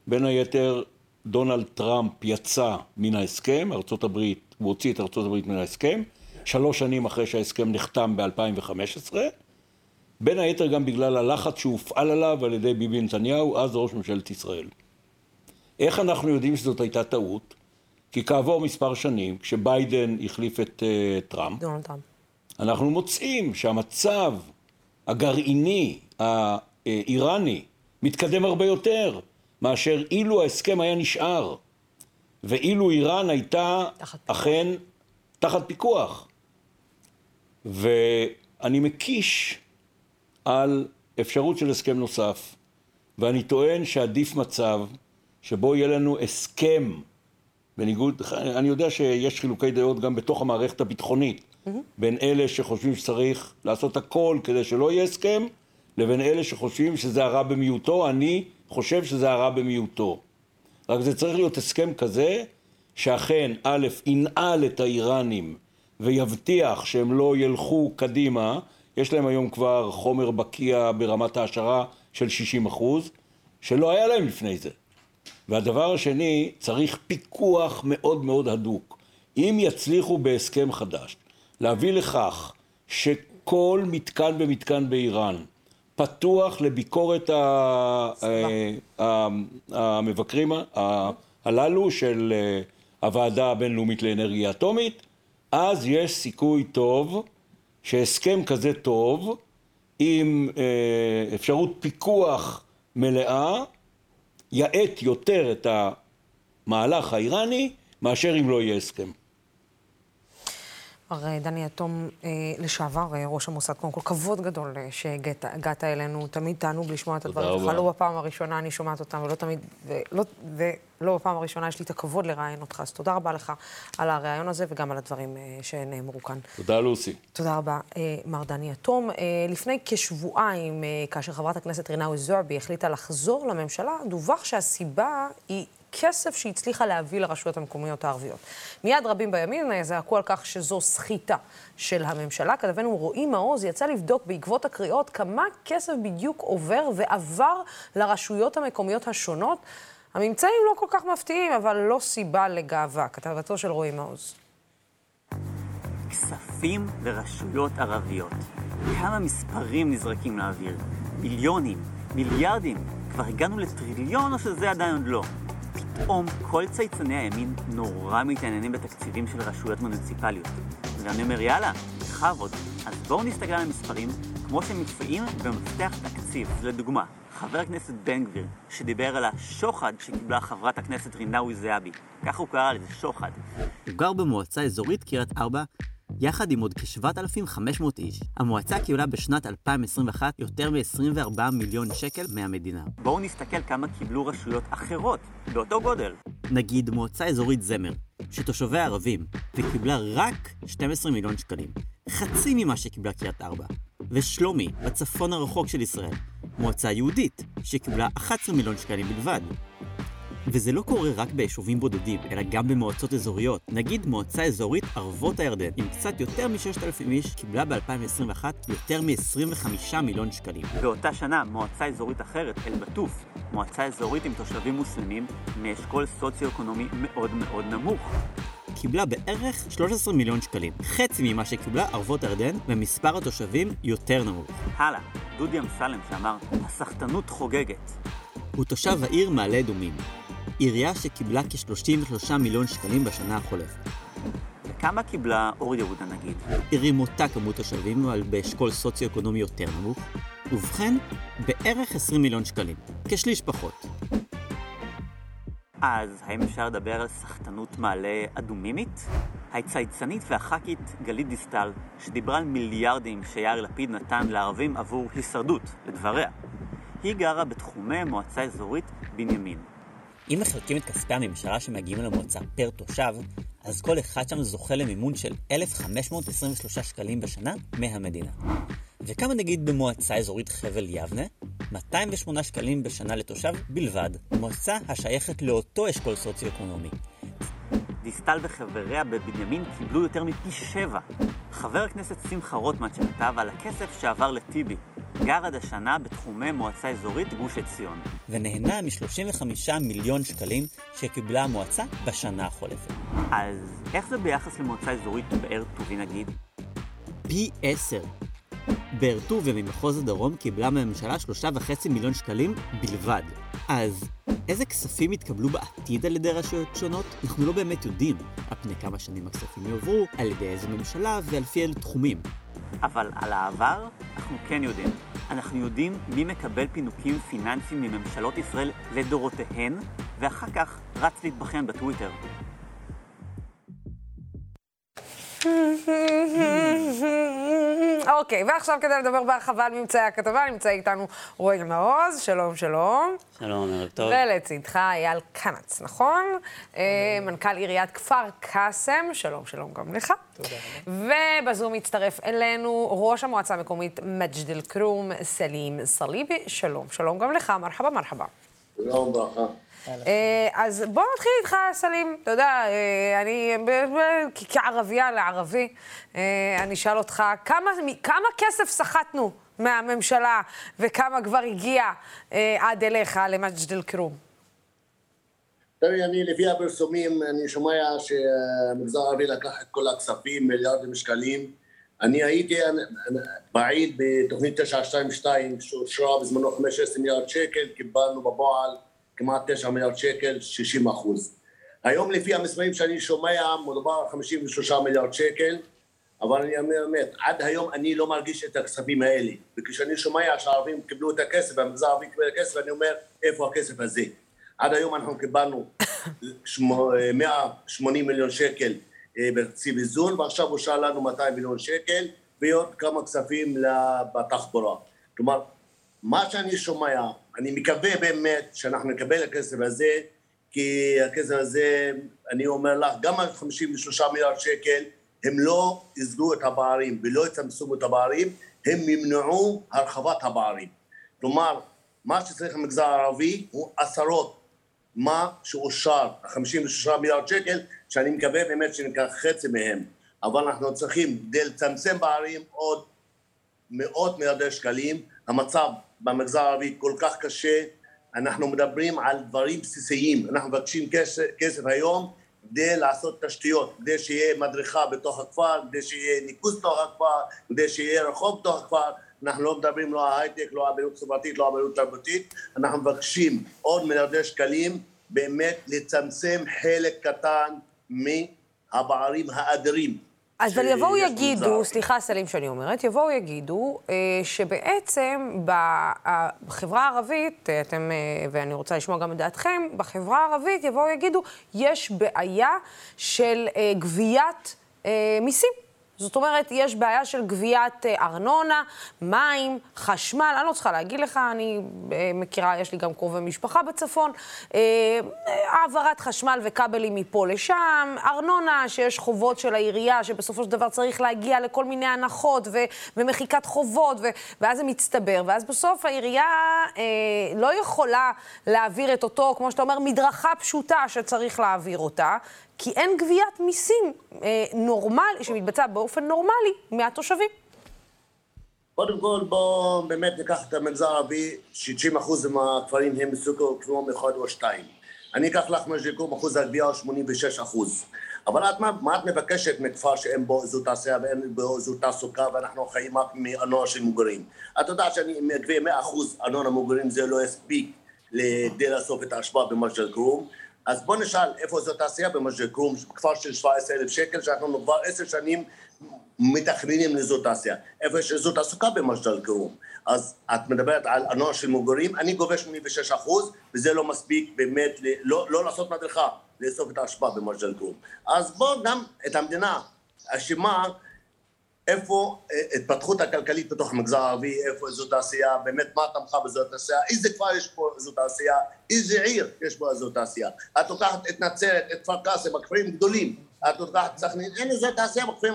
בין היתר, דונלד טראמפ יצא מן ההסכם, ארצות הברית, הוא הוציא את ארצות הברית מן ההסכם, שלוש שנים אחרי שההסכם נחתם ב-2015, בין היתר גם בגלל הלחץ שהופעל עליו על ידי ביבי נתניהו, אז ראש ממשלת ישראל. איך אנחנו יודעים שזאת הייתה טעות? כי כעבור מספר שנים, כשביידן החליף את uh, טראמפ. אנחנו מוצאים שהמצב הגרעיני האיראני מתקדם הרבה יותר מאשר אילו ההסכם היה נשאר ואילו איראן הייתה תחת. אכן תחת פיקוח. ואני מקיש על אפשרות של הסכם נוסף, ואני טוען שעדיף מצב שבו יהיה לנו הסכם בניגוד, אני יודע שיש חילוקי דעות גם בתוך המערכת הביטחונית, mm-hmm. בין אלה שחושבים שצריך לעשות הכל כדי שלא יהיה הסכם, לבין אלה שחושבים שזה הרע במיעוטו, אני חושב שזה הרע במיעוטו. רק זה צריך להיות הסכם כזה, שאכן, א', ינעל את האיראנים ויבטיח שהם לא ילכו קדימה, יש להם היום כבר חומר בקיע ברמת העשרה של 60 אחוז, שלא היה להם לפני זה. והדבר השני, צריך פיקוח מאוד מאוד הדוק. אם יצליחו בהסכם חדש להביא לכך שכל מתקן ומתקן באיראן פתוח לביקורת ה- המבקרים הללו של אה, הוועדה הבינלאומית לאנרגיה אטומית, אז יש סיכוי טוב שהסכם כזה טוב, עם אה, אפשרות פיקוח מלאה, יאט יותר את המהלך האיראני מאשר אם לא יהיה הסכם. מר דני יתום אה, לשעבר, אה, ראש המוסד, קודם כל, כבוד גדול אה, שהגעת אלינו. תמיד תענוג לשמוע את הדברים שלך. לא בפעם הראשונה אני שומעת אותם, ולא תמיד, ולא, ולא בפעם הראשונה יש לי את הכבוד לראיין אותך. אז תודה רבה לך על הראיון הזה וגם על הדברים שנאמרו כאן. תודה, לוסי. תודה רבה, מר דני יתום. לפני כשבועיים, כאשר חברת הכנסת רינאוי זועבי החליטה לחזור לממשלה, דווח שהסיבה היא כסף שהיא הצליחה להביא לרשויות המקומיות הערביות. מיד רבים בימין זעקו על כך שזו סחיטה של הממשלה. כתבנו רועי מעוז יצא לבדוק בעקבות הקריאות כמה כסף בדיוק עובר ועבר לרשויות המקומיות השונות. הממצאים לא כל כך מפתיעים, אבל לא סיבה לגאווה. כתבתו של רועי מעוז. כספים לרשויות ערביות. כמה מספרים נזרקים לאוויר? מיליונים, מיליארדים. כבר הגענו לטריליון או שזה עדיין עוד לא? פתאום כל צייצני הימין נורא מתעניינים בתקציבים של רשויות מוניציפליות. ואני אומר, יאללה, בכבוד. אז בואו נסתכל על המספרים כמו שהם מופיעים במפתח תקציב. לדוגמה, חבר הכנסת בן גביר, שדיבר על השוחד שקיבלה חברת הכנסת רינאוי זועבי. כך הוא קרא לזה, שוחד. הוא גר במועצה אזורית קריית ארבע, יחד עם עוד כ-7,500 איש. המועצה קיבלה בשנת 2021 יותר מ-24 מיליון שקל מהמדינה. בואו נסתכל כמה קיבלו רשויות אחרות, באותו גודל. נגיד מועצה אזורית זמר, שתושביה ערבים, וקיבלה רק 12 מיליון שקלים. חצי ממה שקיבלה קריית ארבע. ושלומי, בצפון הרחוק של ישראל, מועצה יהודית, שקיבלה 11 מיליון שקלים בלבד. וזה לא קורה רק ביישובים בודדים, אלא גם במועצות אזוריות. נגיד מועצה אזורית ערבות הירדן, עם קצת יותר מ-6,000 איש, קיבלה ב-2021 יותר מ-25 מיליון שקלים. באותה שנה, מועצה אזורית אחרת, אל-בטוף, מועצה אזורית עם תושבים מוסלמים, מאשכול סוציו-אקונומי מאוד מאוד נמוך. קיבלה בערך 13 מיליון שקלים, חצי ממה שקיבלה ערבות הירדן, ומספר התושבים יותר נמוך. הלאה, דודי אמסלם שאמר, הסחטנות חוגגת. הוא תושב העיר מעלה אדומים, עירייה שקיבלה כ-33 מיליון שקלים בשנה החולפת. וכמה קיבלה אור יהודה נגיד? עירים אותה כמות תושבים, אבל באשכול סוציו-אקונומי יותר נמוך. ובכן, בערך 20 מיליון שקלים. כשליש פחות. אז האם אפשר לדבר על סחטנות מעלה אדומימית? הצייצנית והח"כית גלית דיסטל, שדיברה על מיליארדים שיאיר לפיד נתן לערבים עבור הישרדות, לדבריה. היא גרה בתחומי מועצה אזורית בנימין. אם מחלקים את כספי הממשלה שמגיעים למועצה פר תושב, אז כל אחד שם זוכה למימון של 1,523 שקלים בשנה מהמדינה. וכמה נגיד במועצה אזורית חבל יבנה? 208 שקלים בשנה לתושב בלבד, מועצה השייכת לאותו אשכול סוציו-אקונומי. דיסטל וחבריה בבנימין קיבלו יותר מפי שבע. חבר הכנסת שמחה רוטמן שכתב על הכסף שעבר לטיבי, גר עד השנה בתחומי מועצה אזורית גוש עציון, ונהנה מ-35 מיליון שקלים שקיבלה המועצה בשנה החולפת. אז איך זה ביחס למועצה אזורית באר טובי נגיד? פי עשר. באר טוביה ממחוז הדרום קיבלה מהממשלה שלושה וחצי מיליון שקלים בלבד. אז איזה כספים יתקבלו בעתיד על ידי רשויות שונות? אנחנו לא באמת יודעים על פני כמה שנים הכספים יועברו, על ידי איזה ממשלה ועל פי אילו תחומים. אבל על העבר אנחנו כן יודעים. אנחנו יודעים מי מקבל פינוקים פיננסיים מממשלות ישראל לדורותיהן, ואחר כך רץ להתבחן בטוויטר. אוקיי, ועכשיו כדי לדבר בהרחבה על ממצאי הכתבה, נמצא איתנו רועי מעוז, שלום, שלום. שלום, ערב טוב. ולצידך אייל קנץ, נכון? אה, מנכ"ל עיריית כפר קאסם, שלום, שלום גם לך. תודה רבה. ובזום מצטרף אלינו ראש המועצה המקומית מג'ד אל-כרום, סלים סליבי, שלום, שלום גם לך, מרחבה, מרחבה. שלום, ברכה. אה, אז בוא נתחיל איתך, סלים. אתה יודע, אה, אני, כערבייה לערבי, אה, אני אשאל אותך, כמה, כסף סחטנו מהממשלה וכמה כבר הגיע עד אליך, למג'ד אל-כרום? תראי, אני לפי הפרסומים, אני שומע שהמגזר הערבי לקח את כל הכספים, מיליארדים שקלים. אני הייתי פעיל בתוכנית 922, שאושרה בזמנו 15 מיליארד שקל, קיבלנו בפועל כמעט 9 מיליארד שקל, 60 אחוז. היום לפי המספרים שאני שומע, מדובר על 53 מיליארד שקל, אבל אני אומר אמת, עד היום אני לא מרגיש את הכספים האלה. וכשאני שומע שהערבים קיבלו את הכסף, והמגזר הערבי קיבל את הכסף, אני אומר, איפה הכסף הזה? עד היום אנחנו קיבלנו 180 מיליון שקל אה, בתקציב איזון, ועכשיו אושר לנו 200 מיליון שקל, ועוד כמה כספים בתחבורה. כלומר, מה שאני שומע, אני מקווה באמת שאנחנו נקבל את הכסף הזה, כי הכסף הזה, אני אומר לך, גם ה-53 מיליארד שקל, הם לא יסגרו את הפערים ולא יצמצמו את הפערים, הם ימנעו הרחבת הפערים. כלומר, מה שצריך המגזר הערבי הוא עשרות מה שאושר, ה-53 מיליארד שקל, שאני מקווה באמת שניקח חצי מהם. אבל אנחנו צריכים, כדי לצמצם פערים, עוד מאות מיליארדי שקלים. המצב במגזר הערבי כל כך קשה, אנחנו מדברים על דברים בסיסיים. אנחנו מבקשים כסף, כסף היום כדי לעשות תשתיות, כדי שיהיה מדריכה בתוך הכפר, כדי שיהיה ניקוז בתוך הכפר, כדי שיהיה רחוב בתוך הכפר. אנחנו לא מדברים לא על הייטק, לא על פעילות חברתית, לא על פעילות תרבותית, אנחנו מבקשים עוד מיליארדי שקלים באמת לצמצם חלק קטן מהפערים האדירים. אז אבל יבואו יגידו, סליחה סלים שאני אומרת, יבואו יגידו אה, שבעצם בחברה הערבית, אה, אתם, אה, ואני רוצה לשמוע גם את דעתכם, בחברה הערבית יבואו יגידו, יש בעיה של אה, גביית אה, מיסים. זאת אומרת, יש בעיה של גביית אה, ארנונה, מים, חשמל, אני לא צריכה להגיד לך, אני אה, מכירה, יש לי גם קרובי משפחה בצפון, אה, העברת חשמל וכבלים מפה לשם, ארנונה, שיש חובות של העירייה, שבסופו של דבר צריך להגיע לכל מיני הנחות ו- ומחיקת חובות, ו- ואז זה מצטבר, ואז בסוף העירייה אה, לא יכולה להעביר את אותו, כמו שאתה אומר, מדרכה פשוטה שצריך להעביר אותה. כי אין גביית מיסים אה, נורמלי, שמתבצע באופן נורמלי מהתושבים. קודם כל בואו באמת ניקח את המגזר הערבי, 60% מהכפרים הם בסוכר כמו אחד או שתיים. אני אקח לך מג'יקום, אחוז הגבייה הוא 86 אחוז. אבל את, מה, מה את מבקשת מכפר שאין בו אזור תעשייה ואין בו אזור תעסוקה ואנחנו חיים רק מארנונה של מוגרים? את יודעת שאני אגבה 100 אחוז ארנונה מוגרים זה לא יספיק כדי לאסוף את האשפה במג'ל כרום. אז בוא נשאל איפה זאת תעשייה במג'ד כרום, כפר של 17,000 שקל, שאנחנו כבר עשר שנים מתכננים לאזור תעשייה. איפה יש אזור תעסוקה במג'ד כרום? אז את מדברת על הנוער של מוגרים, אני גובה 86 אחוז, וזה לא מספיק באמת, לא, לא לעשות מדריכה, לאסוף את האשפה במג'ד כרום. אז בוא גם את המדינה אשמה איפה אה, התפתחות הכלכלית בתוך המגזר הערבי, איפה אזור תעשייה, באמת מה תמכה באזור תעשייה, איזה כפר יש פה אזור תעשייה, איזה עיר יש פה אזור תעשייה. את לוקחת את נצרת, את כפר קאסם, הכפרים גדולים, את לוקחת סכנין, אין אזור תעשייה בכפרים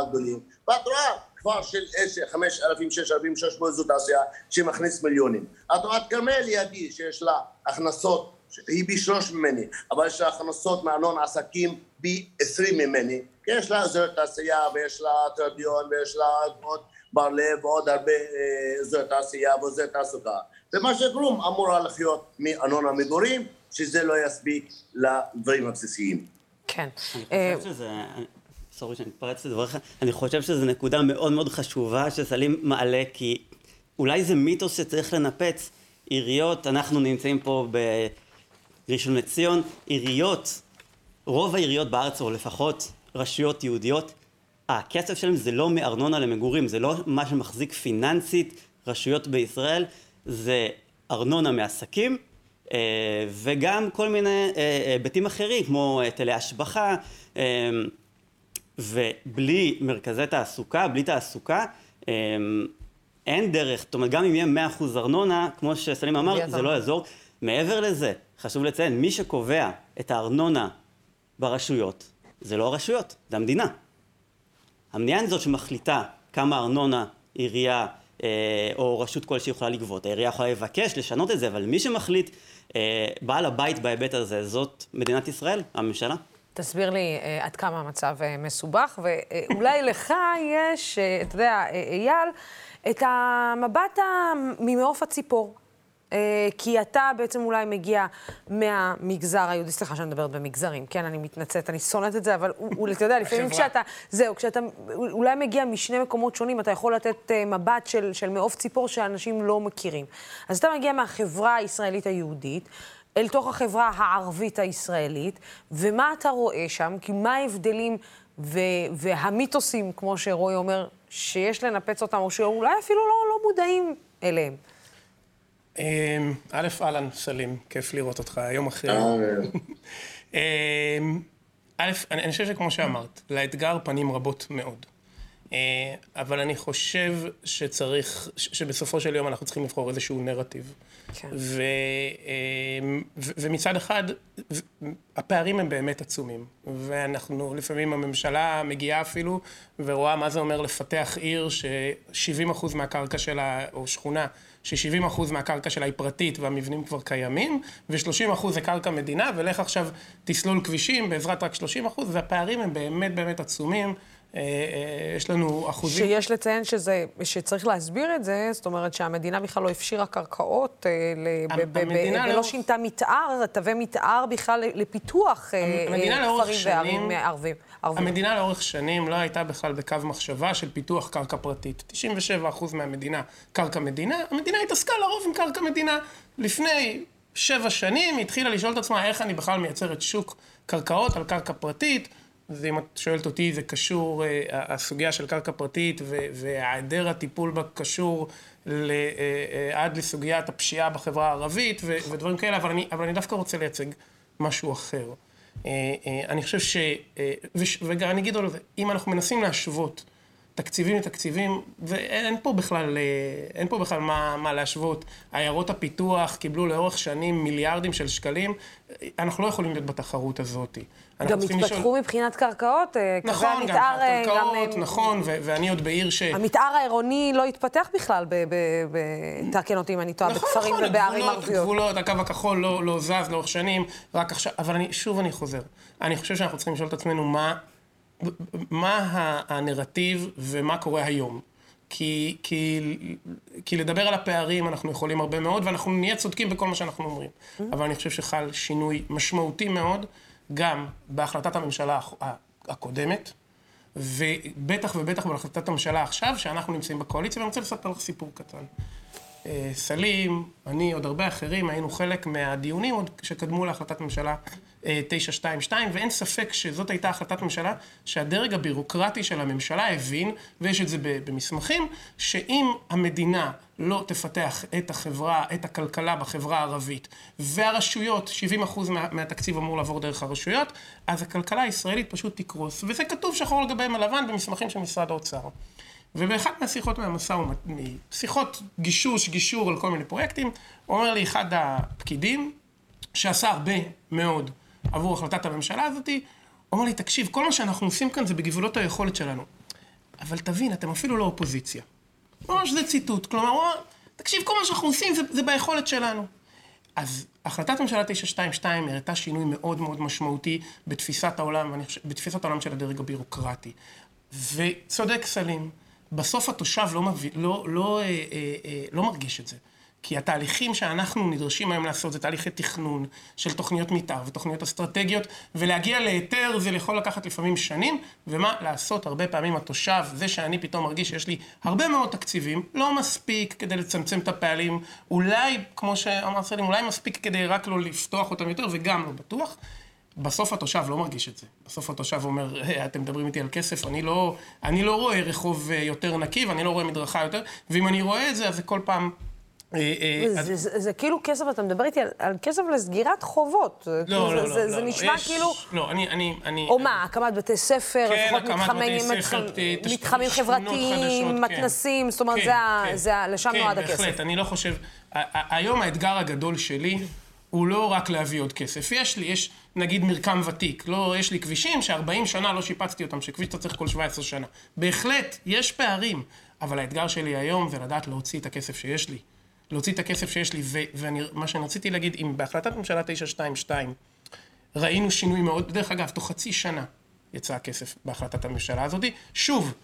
הגדולים. ואת רואה כפר של חמש אלפים, שש אלפים, שש בו אזור תעשייה שמכניס מיליונים. את רואה את כרמל לידי שיש לה הכנסות, היא פי שלוש ממני, אבל יש לה הכנסות מארנון עסקים פי עשרים ממני. יש לה אזור תעשייה ויש לה טרדיון ויש לה עוד בר לב ועוד הרבה אה, אזור תעשייה ואזור תעסוקה. ומה שכלום אמורה לחיות מארנונה מגורים, שזה לא יספיק לדברים הבסיסיים. כן. אני אה, חושב שזה... סורי שאני מתפרץ לדבריך, אני חושב שזו נקודה מאוד מאוד חשובה שסלים מעלה, כי אולי זה מיתוס שצריך לנפץ. עיריות, אנחנו נמצאים פה בראשון לציון, עיריות, רוב העיריות בארץ, או לפחות רשויות יהודיות, הכסף שלהם זה לא מארנונה למגורים, זה לא מה שמחזיק פיננסית רשויות בישראל, זה ארנונה מעסקים אה, וגם כל מיני אה, היבטים אחרים כמו היטלי השבחה אה, ובלי מרכזי תעסוקה, בלי תעסוקה אין דרך, זאת אומרת גם אם יהיה 100% ארנונה, כמו שסלים אמר, זה לא יעזור. מעבר לזה, חשוב לציין, מי שקובע את הארנונה ברשויות זה לא הרשויות, זה המדינה. המדינה היא זאת שמחליטה כמה ארנונה עירייה אה, או רשות כלשהי יכולה לגבות. העירייה יכולה לבקש לשנות את זה, אבל מי שמחליט, אה, בעל הבית בהיבט הזה, זאת מדינת ישראל, הממשלה. תסביר לי אה, עד כמה המצב אה, מסובך, ואולי לך יש, אה, אתה יודע, אה, אייל, את המבט ממעוף הציפור. אה, כי אתה בעצם אולי מגיע מהמגזר היהודי, סליחה שאני מדברת במגזרים, כן, אני מתנצלת, אני שונאת את זה, אבל אתה יודע, לפעמים כשאתה, זהו, כשאתה אולי מגיע משני מקומות שונים, אתה יכול לתת אה, מבט של, של מעוף ציפור שאנשים לא מכירים. אז אתה מגיע מהחברה הישראלית היהודית, אל תוך החברה הערבית הישראלית, ומה אתה רואה שם? כי מה ההבדלים ו- והמיתוסים, כמו שרועי אומר, שיש לנפץ אותם, או שאולי אפילו לא, לא מודעים אליהם? אמ, א', אהלן, סלים, כיף לראות אותך, היום אחרי... אה, אמ, א', אני, חושב שכמו שאמרת, לאתגר פנים רבות מאוד. אה, אבל אני חושב שצריך, שבסופו של יום אנחנו צריכים לבחור איזשהו נרטיב. כן. ו, ו, ומצד אחד, הפערים הם באמת עצומים. ואנחנו, לפעמים הממשלה מגיעה אפילו ורואה מה זה אומר לפתח עיר ש-70% מהקרקע שלה, או שכונה, ש-70% מהקרקע שלה היא פרטית והמבנים כבר קיימים, ו-30% זה קרקע מדינה, ולך עכשיו תסלול כבישים בעזרת רק 30%, והפערים הם באמת באמת עצומים. אה, אה, יש לנו אחוזים... שיש לציין שזה, שצריך להסביר את זה, זאת אומרת שהמדינה בכלל לא הפשירה קרקעות, אה, ולא לא... שינתה מתאר, תווי מתאר בכלל לפיתוח כפרים וערים ערבים. המדינה לאורך שנים לא הייתה בכלל בקו מחשבה של פיתוח קרקע פרטית. 97% מהמדינה קרקע מדינה, המדינה התעסקה לרוב עם קרקע מדינה. לפני שבע שנים היא התחילה לשאול את עצמה איך אני בכלל מייצרת שוק קרקעות על קרקע פרטית. ואם את שואלת אותי, זה קשור, אה, הסוגיה של קרקע פרטית והיעדר הטיפול בה קשור ל, אה, אה, עד לסוגיית הפשיעה בחברה הערבית ודברים כאלה, אבל אני, אבל אני דווקא רוצה לייצג משהו אחר. אני חושב ש... וגם אני אגיד עוד, אם אנחנו מנסים להשוות תקציבים לתקציבים, ואין פה בכלל, אין פה בכלל מה, מה להשוות. עיירות הפיתוח קיבלו לאורך שנים מיליארדים של שקלים, אנחנו לא יכולים להיות בתחרות הזאת. גם התפתחו לשאול... מבחינת קרקעות, אה, נכון, קווי המתאר... נכון, גם קרקעות, גם... נכון, ו- ואני עוד בעיר ש... המתאר העירוני לא התפתח בכלל, ב- ב- ב- תקן אותי אם אני טועה, נכון, בכפרים נכון, ובערים ערביות. גבולות, הקו הכחול לא, לא זז לאורך שנים, רק עכשיו, אבל אני, שוב אני חוזר. אני חושב שאנחנו צריכים לשאול את עצמנו מה, מה הנרטיב ומה קורה היום. כי, כי, כי לדבר על הפערים אנחנו יכולים הרבה מאוד, ואנחנו נהיה צודקים בכל מה שאנחנו אומרים. Mm-hmm. אבל אני חושב שחל שינוי משמעותי מאוד. גם בהחלטת הממשלה הקודמת, ובטח ובטח בהחלטת הממשלה עכשיו, שאנחנו נמצאים בקואליציה, ואני רוצה לספר לך סיפור קטן. אה, סלים, אני, עוד הרבה אחרים, היינו חלק מהדיונים עוד שקדמו להחלטת ממשלה 922, אה, ואין ספק שזאת הייתה החלטת ממשלה שהדרג הבירוקרטי של הממשלה הבין, ויש את זה במסמכים, שאם המדינה לא תפתח את החברה, את הכלכלה בחברה הערבית, והרשויות, 70% מה, מהתקציב אמור לעבור דרך הרשויות, אז הכלכלה הישראלית פשוט תקרוס. וזה כתוב שחור לגבי מלבן במסמכים של משרד האוצר. ובאחת מהשיחות מהמשא ומתן, שיחות גישוש, גישור על כל מיני פרויקטים, אומר לי אחד הפקידים, שעשה הרבה מאוד עבור החלטת הממשלה הזאתי, אומר לי, תקשיב, כל מה שאנחנו עושים כאן זה בגבולות היכולת שלנו. אבל תבין, אתם אפילו לא אופוזיציה. ממש זה ציטוט. כלומר, הוא אמר, תקשיב, כל מה שאנחנו עושים זה, זה ביכולת שלנו. אז החלטת ממשלה 922 הראתה שינוי מאוד מאוד משמעותי בתפיסת העולם, בתפיסת העולם של הדרג הבירוקרטי. וצודק סלים, בסוף התושב לא, מביא, לא, לא, אה, אה, לא מרגיש את זה. כי התהליכים שאנחנו נדרשים היום לעשות זה תהליכי תכנון של תוכניות מתאר ותוכניות אסטרטגיות, ולהגיע להיתר זה יכול לקחת לפעמים שנים, ומה לעשות הרבה פעמים התושב, זה שאני פתאום מרגיש שיש לי הרבה מאוד תקציבים, לא מספיק כדי לצמצם את הפעלים, אולי, כמו שאמר סלים, אולי מספיק כדי רק לא לפתוח אותם יותר, וגם לא בטוח. בסוף התושב לא מרגיש את זה. בסוף התושב אומר, hey, אתם מדברים איתי על כסף, אני לא, אני לא רואה רחוב אה, יותר נקי ואני לא רואה מדרכה יותר, ואם אני רואה את זה, אז זה כל פעם... אה, אה, זה כאילו כסף, אתה מדבר איתי על כסף לסגירת חובות. לא, כאילו לא, לא. זה לא, נשמע כאילו... לא, אני... או מה, הקמת בתי ספר, כן, ספר, מתחמים חברתיים, כן. מתנסים, זאת אומרת, כן, לשם נועד הכסף. כן, בהחלט, אני לא חושב... היום האתגר הגדול שלי הוא לא רק להביא עוד כסף. יש לי, יש נגיד מרקם ותיק. לא, יש לי כבישים ש-40 שנה לא שיפצתי אותם, שכביש אתה צריך כל 17 שנה. בהחלט, יש פערים. אבל האתגר שלי היום זה לדעת להוציא את הכסף שיש לי. להוציא את הכסף שיש לי, ומה שאני רציתי להגיד, אם בהחלטת ממשלה 922 ראינו שינוי מאוד, דרך אגב, תוך חצי שנה יצא הכסף בהחלטת הממשלה הזאת. שוב,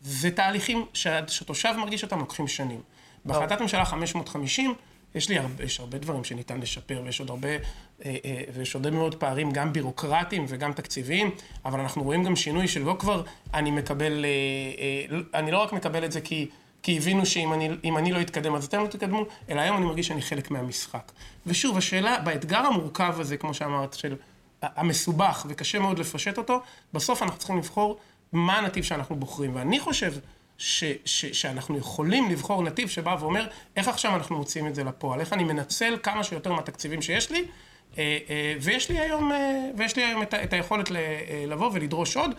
זה תהליכים שהתושב מרגיש אותם לוקחים שנים. בהחלטת ממשלה 550 יש לי הרבה, יש הרבה דברים שניתן לשפר, ויש עוד הרבה, אה, אה, ויש עוד מאוד פערים, גם בירוקרטיים וגם תקציביים, אבל אנחנו רואים גם שינוי של לא כבר אני מקבל, אה, אני לא רק מקבל את זה כי... כי הבינו שאם אני, אני לא אתקדם אז אתם לא תתקדמו, אלא היום אני מרגיש שאני חלק מהמשחק. ושוב, השאלה, באתגר המורכב הזה, כמו שאמרת, של המסובך וקשה מאוד לפשט אותו, בסוף אנחנו צריכים לבחור מה הנתיב שאנחנו בוחרים. ואני חושב ש, ש, שאנחנו יכולים לבחור נתיב שבא ואומר, איך עכשיו אנחנו מוצאים את זה לפועל? איך אני מנצל כמה שיותר מהתקציבים שיש לי, אה, אה, ויש לי היום, אה, ויש לי היום את, את היכולת לבוא ולדרוש עוד,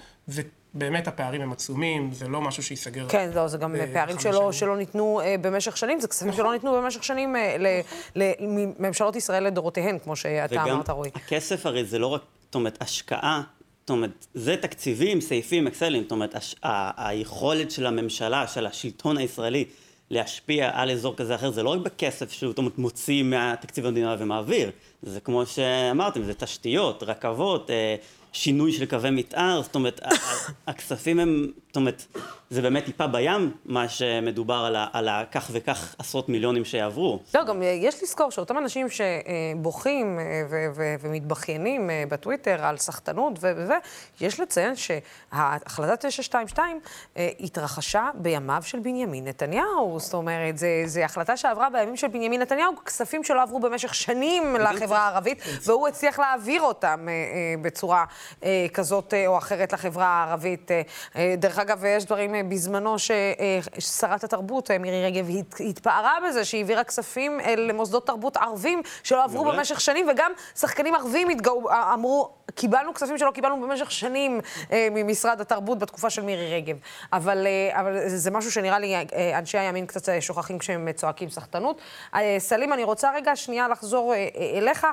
ובאמת הפערים הם עצומים, זה לא משהו שייסגר. כן, לא, זה גם בחמש פערים שלא, שנים. שלא ניתנו אה, במשך שנים, זה כספים שלא ניתנו במשך שנים אה, ל- ל- מממשלות ישראל לדורותיהן, כמו שאתה וגם אמרת, רועי. הכסף הרי זה לא רק, זאת אומרת, השקעה, זאת אומרת, זה תקציבים, סעיפים, אקסלים, זאת אומרת, הש, ה, היכולת של הממשלה, של השלטון הישראלי, להשפיע על אזור כזה או אחר, זה לא רק בכסף שהוא זאת אומרת, מוציא מהתקציב המדינה ומעביר, זה כמו שאמרתם, זה תשתיות, רכבות, אה, שינוי של קווי מתאר, זאת אומרת, הכספים הם, זאת אומרת, זה באמת טיפה בים, מה שמדובר על, ה, על ה, כך וכך עשרות מיליונים שיעברו. לא, גם אה, יש לזכור שאותם אנשים שבוכים אה, ומתבכיינים אה, בטוויטר על סחטנות וזה, יש לציין שהחלטה 922 אה, התרחשה בימיו של בנימין נתניהו. זאת אומרת, זו החלטה שעברה בימים של בנימין נתניהו, כספים שלא עברו במשך שנים לחברה הערבית, והוא הצליח להעביר אותם בצורה כזאת אה, או אחרת לחברה הערבית. אה, אה, דרך אגב, יש דברים אה, בזמנו ששרת התרבות, אה, מירי רגב, הת- התפארה בזה שהיא העבירה כספים אה, למוסדות תרבות ערבים שלא עברו מעולה. במשך שנים, וגם שחקנים ערבים התגאו, אה, אמרו, קיבלנו כספים שלא קיבלנו במשך שנים אה, ממשרד התרבות בתקופה של מירי רגב. אבל, אה, אבל זה משהו שנראה לי אה, אנשי הימין קצת אה, שוכחים כשהם אה, צועקים סחטנות. אה, סלים, אני רוצה רגע שנייה לחזור אה, אה, אליך.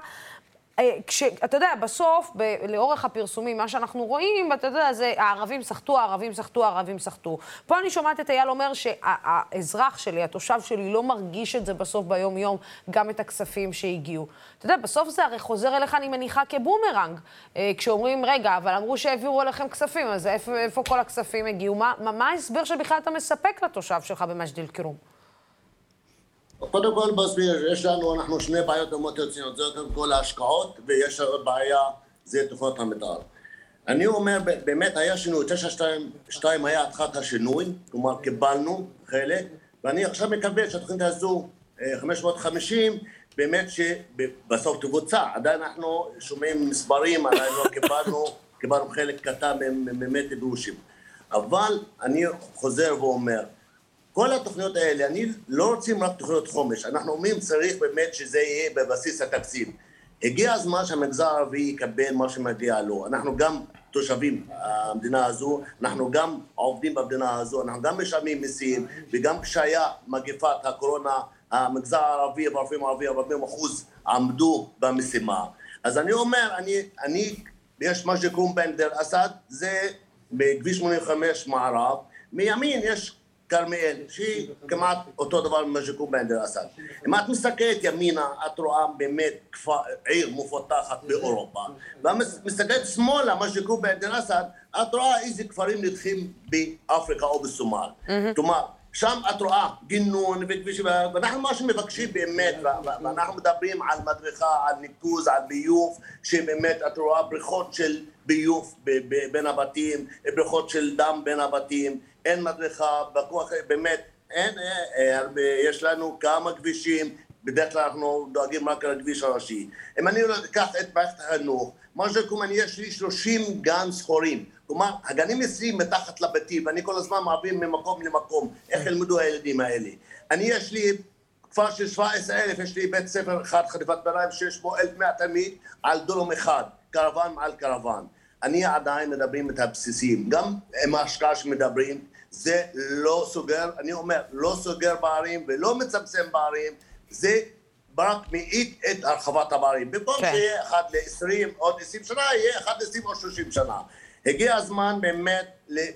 אה, כש, אתה יודע, בסוף, ב, לאורך הפרסומים, מה שאנחנו רואים, אתה יודע, זה הערבים סחטו, הערבים סחטו, הערבים סחטו. פה אני שומעת את אייל אומר שהאזרח שלי, התושב שלי, לא מרגיש את זה בסוף ביום-יום, גם את הכספים שהגיעו. אתה יודע, בסוף זה הרי חוזר אליך, אני מניחה, כבומרנג. אה, כשאומרים, רגע, אבל אמרו שהעבירו אליכם כספים, אז איפה, איפה כל הכספים הגיעו? מה, מה ההסבר שבכלל אתה מספק לתושב שלך במג'ד אל-כרום? קודם כל בסביר, יש לנו, אנחנו שני בעיות מאוד רציניות, זה קודם כל ההשקעות, ויש בעיה, זה תוכניות המתאר. אני אומר, באמת היה שינוי, 922 היה התחלת השינוי, כלומר קיבלנו חלק, ואני עכשיו מקווה שהתוכנית הזו, אה, 550, באמת שבסוף תבוצע. עדיין אנחנו שומעים מספרים, עדיין לא קיבלנו, קיבלנו חלק קטן באמת דרושים. אבל אני חוזר ואומר, כל התוכניות האלה, אני לא רוצים רק תוכניות חומש, אנחנו אומרים צריך באמת שזה יהיה בבסיס התקציב. הגיע הזמן שהמגזר הערבי יקבל מה שמגיע לו. אנחנו גם תושבים המדינה הזו, אנחנו גם עובדים במדינה הזו, אנחנו גם משלמים מיסים, וגם כשהיה מגפת הקורונה, המגזר הערבי והרופאים הערבים 40 אחוז עמדו במשימה. אז אני אומר, אני, אני יש מה שקוראים בן דיר אסד, זה בכביש 85 מערב, מימין יש כרמיאל, שהיא כמעט אותו דבר ממג'יקו בנדר אסד. אם את מסתכלת ימינה, את רואה באמת כפר, עיר מפותחת באירופה, ומסתכלת שמאלה, מג'יקו בנדר אסד, את רואה איזה כפרים נדחים באפריקה או בסומל. כלומר, שם את רואה גינון וכבישים, ואנחנו מה שמבקשים באמת, ואנחנו מדברים על מדרכה, על ניקוז, על ביוב, שבאמת את רואה בריכות של ביוב בין הבתים, בריכות של דם בין הבתים, אין מדרכה, בכוח, באמת, אין, אה, אה, יש לנו כמה כבישים, בדרך כלל אנחנו דואגים רק לכביש הראשי. אם אני אקח את מערכת החינוך, מה אני יש לי 30 גן שכורים. כלומר, הגנים אצלי מתחת לבתים, ואני כל הזמן מעביר ממקום למקום, איך ילמדו הילדים האלה. אני יש לי כפר של 17,000, יש לי בית ספר אחד, חטיבת ביניים, שיש בו 1,100 תלמיד, על דורום אחד, קרוון מעל קרוון. אני עדיין מדברים את הבסיסים, גם עם ההשקעה שמדברים, זה לא סוגר, אני אומר, לא סוגר בערים ולא מצמצם בערים, זה רק מאיט את הרחבת הברים. במקום כן. שיהיה אחד ל-20, עוד 20 שנה, יהיה אחד ל-20 או 30 שנה. הגיע הזמן באמת,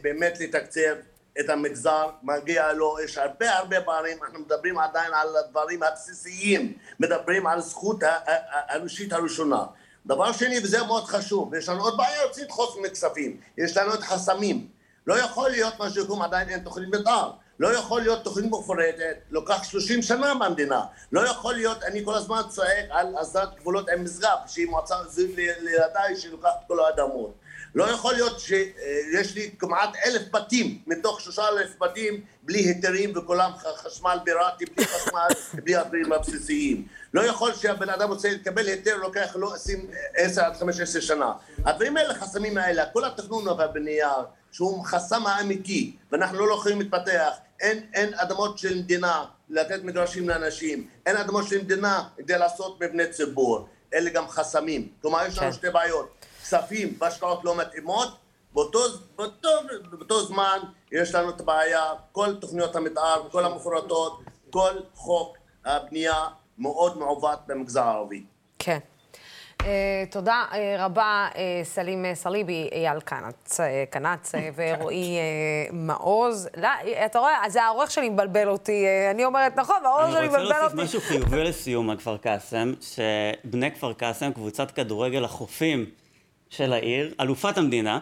באמת לתקצב את המגזר, מגיע לו, יש הרבה הרבה בערים, אנחנו מדברים עדיין על הדברים הבסיסיים, מדברים על זכות האנושית הראשונה. דבר שני, וזה מאוד חשוב, יש לנו עוד בעיה יוצאת חוץ מכספים, יש לנו את חסמים. לא יכול להיות מה שיקום עדיין אין תוכנית מתאר. לא יכול להיות תוכנית מפורטת, לוקח 30 שנה במדינה. לא יכול להיות, אני כל הזמן צועק על הסדרת גבולות עם משגב, שהיא מועצה אזורית לידיי שלוקחת כל האדמות. לא יכול להיות שיש לי כמעט אלף בתים מתוך שלושה אלף בתים בלי היתרים וכולם חשמל פיראטי, בלי חשמל, בלי הדברים הבסיסיים. לא יכול שהבן אדם רוצה לקבל היתר, לוקח לו 20, 10 עד 15 שנה. הדברים האלה, החסמים האלה, כל התכנון והבנייה, שהוא חסם האמיתי, ואנחנו לא יכולים להתפתח, אין, אין אדמות של מדינה לתת מגרשים לאנשים, אין אדמות של מדינה כדי לעשות מבני ציבור. אלה גם חסמים. כלומר, יש לנו כן. שתי בעיות. כספים והשקעות לא מתאימות, באותו, באותו, באותו זמן יש לנו את הבעיה, כל תוכניות המתאר, כל המפורטות, כל חוק הבנייה מאוד מעוות במגזר הערבי. כן. Uh, תודה uh, רבה, uh, סלים סליבי, אייל קנץ, uh, קנץ uh, ורועי uh, מעוז. לא, אתה רואה, זה העורך שלי מבלבל אותי. Uh, אני אומרת נכון, העורך שלי אני רוצה מבלבל להוסיף אותי. משהו חיובי לסיום על כפר קאסם, שבני כפר קאסם, קבוצת כדורגל החופים של העיר, אלופת המדינה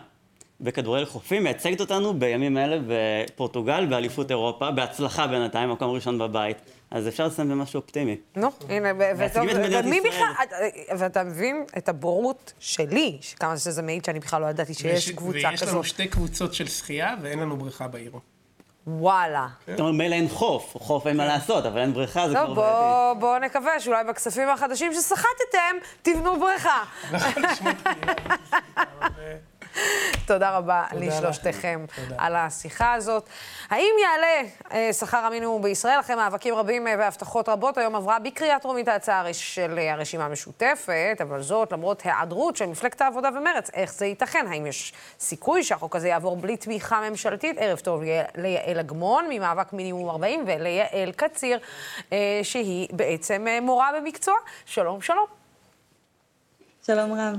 בכדורגל חופים, מייצגת אותנו בימים אלה בפורטוגל, באליפות אירופה, בהצלחה בינתיים, מקום ראשון בבית. אז אפשר לסיים במשהו אופטימי. נו, הנה, ומי. בכלל, ואתה מבין את הבורות שלי, שכמה שזה מעיד שאני בכלל לא ידעתי שיש קבוצה ויש לנו כזאת. שתי קבוצות של שחייה ואין לנו בריכה בעיר. וואלה. זאת אומרת, מילא אין חוף, חוף אין מה לעשות, אבל אין בריכה, זה כבר טוב, בעייתי. בואו בוא נקווה שאולי בכספים החדשים שסחטתם, תבנו בריכה. תודה רבה לשלושתכם. על השיחה הזאת. האם יעלה אה, שכר המינימום בישראל אחרי מאבקים רבים אה, והבטחות רבות? היום עברה בקריאה טרומית ההצעה של אה, הרשימה המשותפת, אבל זאת למרות היעדרות של מפלגת העבודה ומרצ. איך זה ייתכן? האם יש סיכוי שהחוק הזה יעבור בלי תמיכה ממשלתית? ערב טוב ליעל אגמון ממאבק מינימום 40 וליעל קציר, אה, שהיא בעצם אה, מורה במקצוע. שלום, שלום. שלום רב.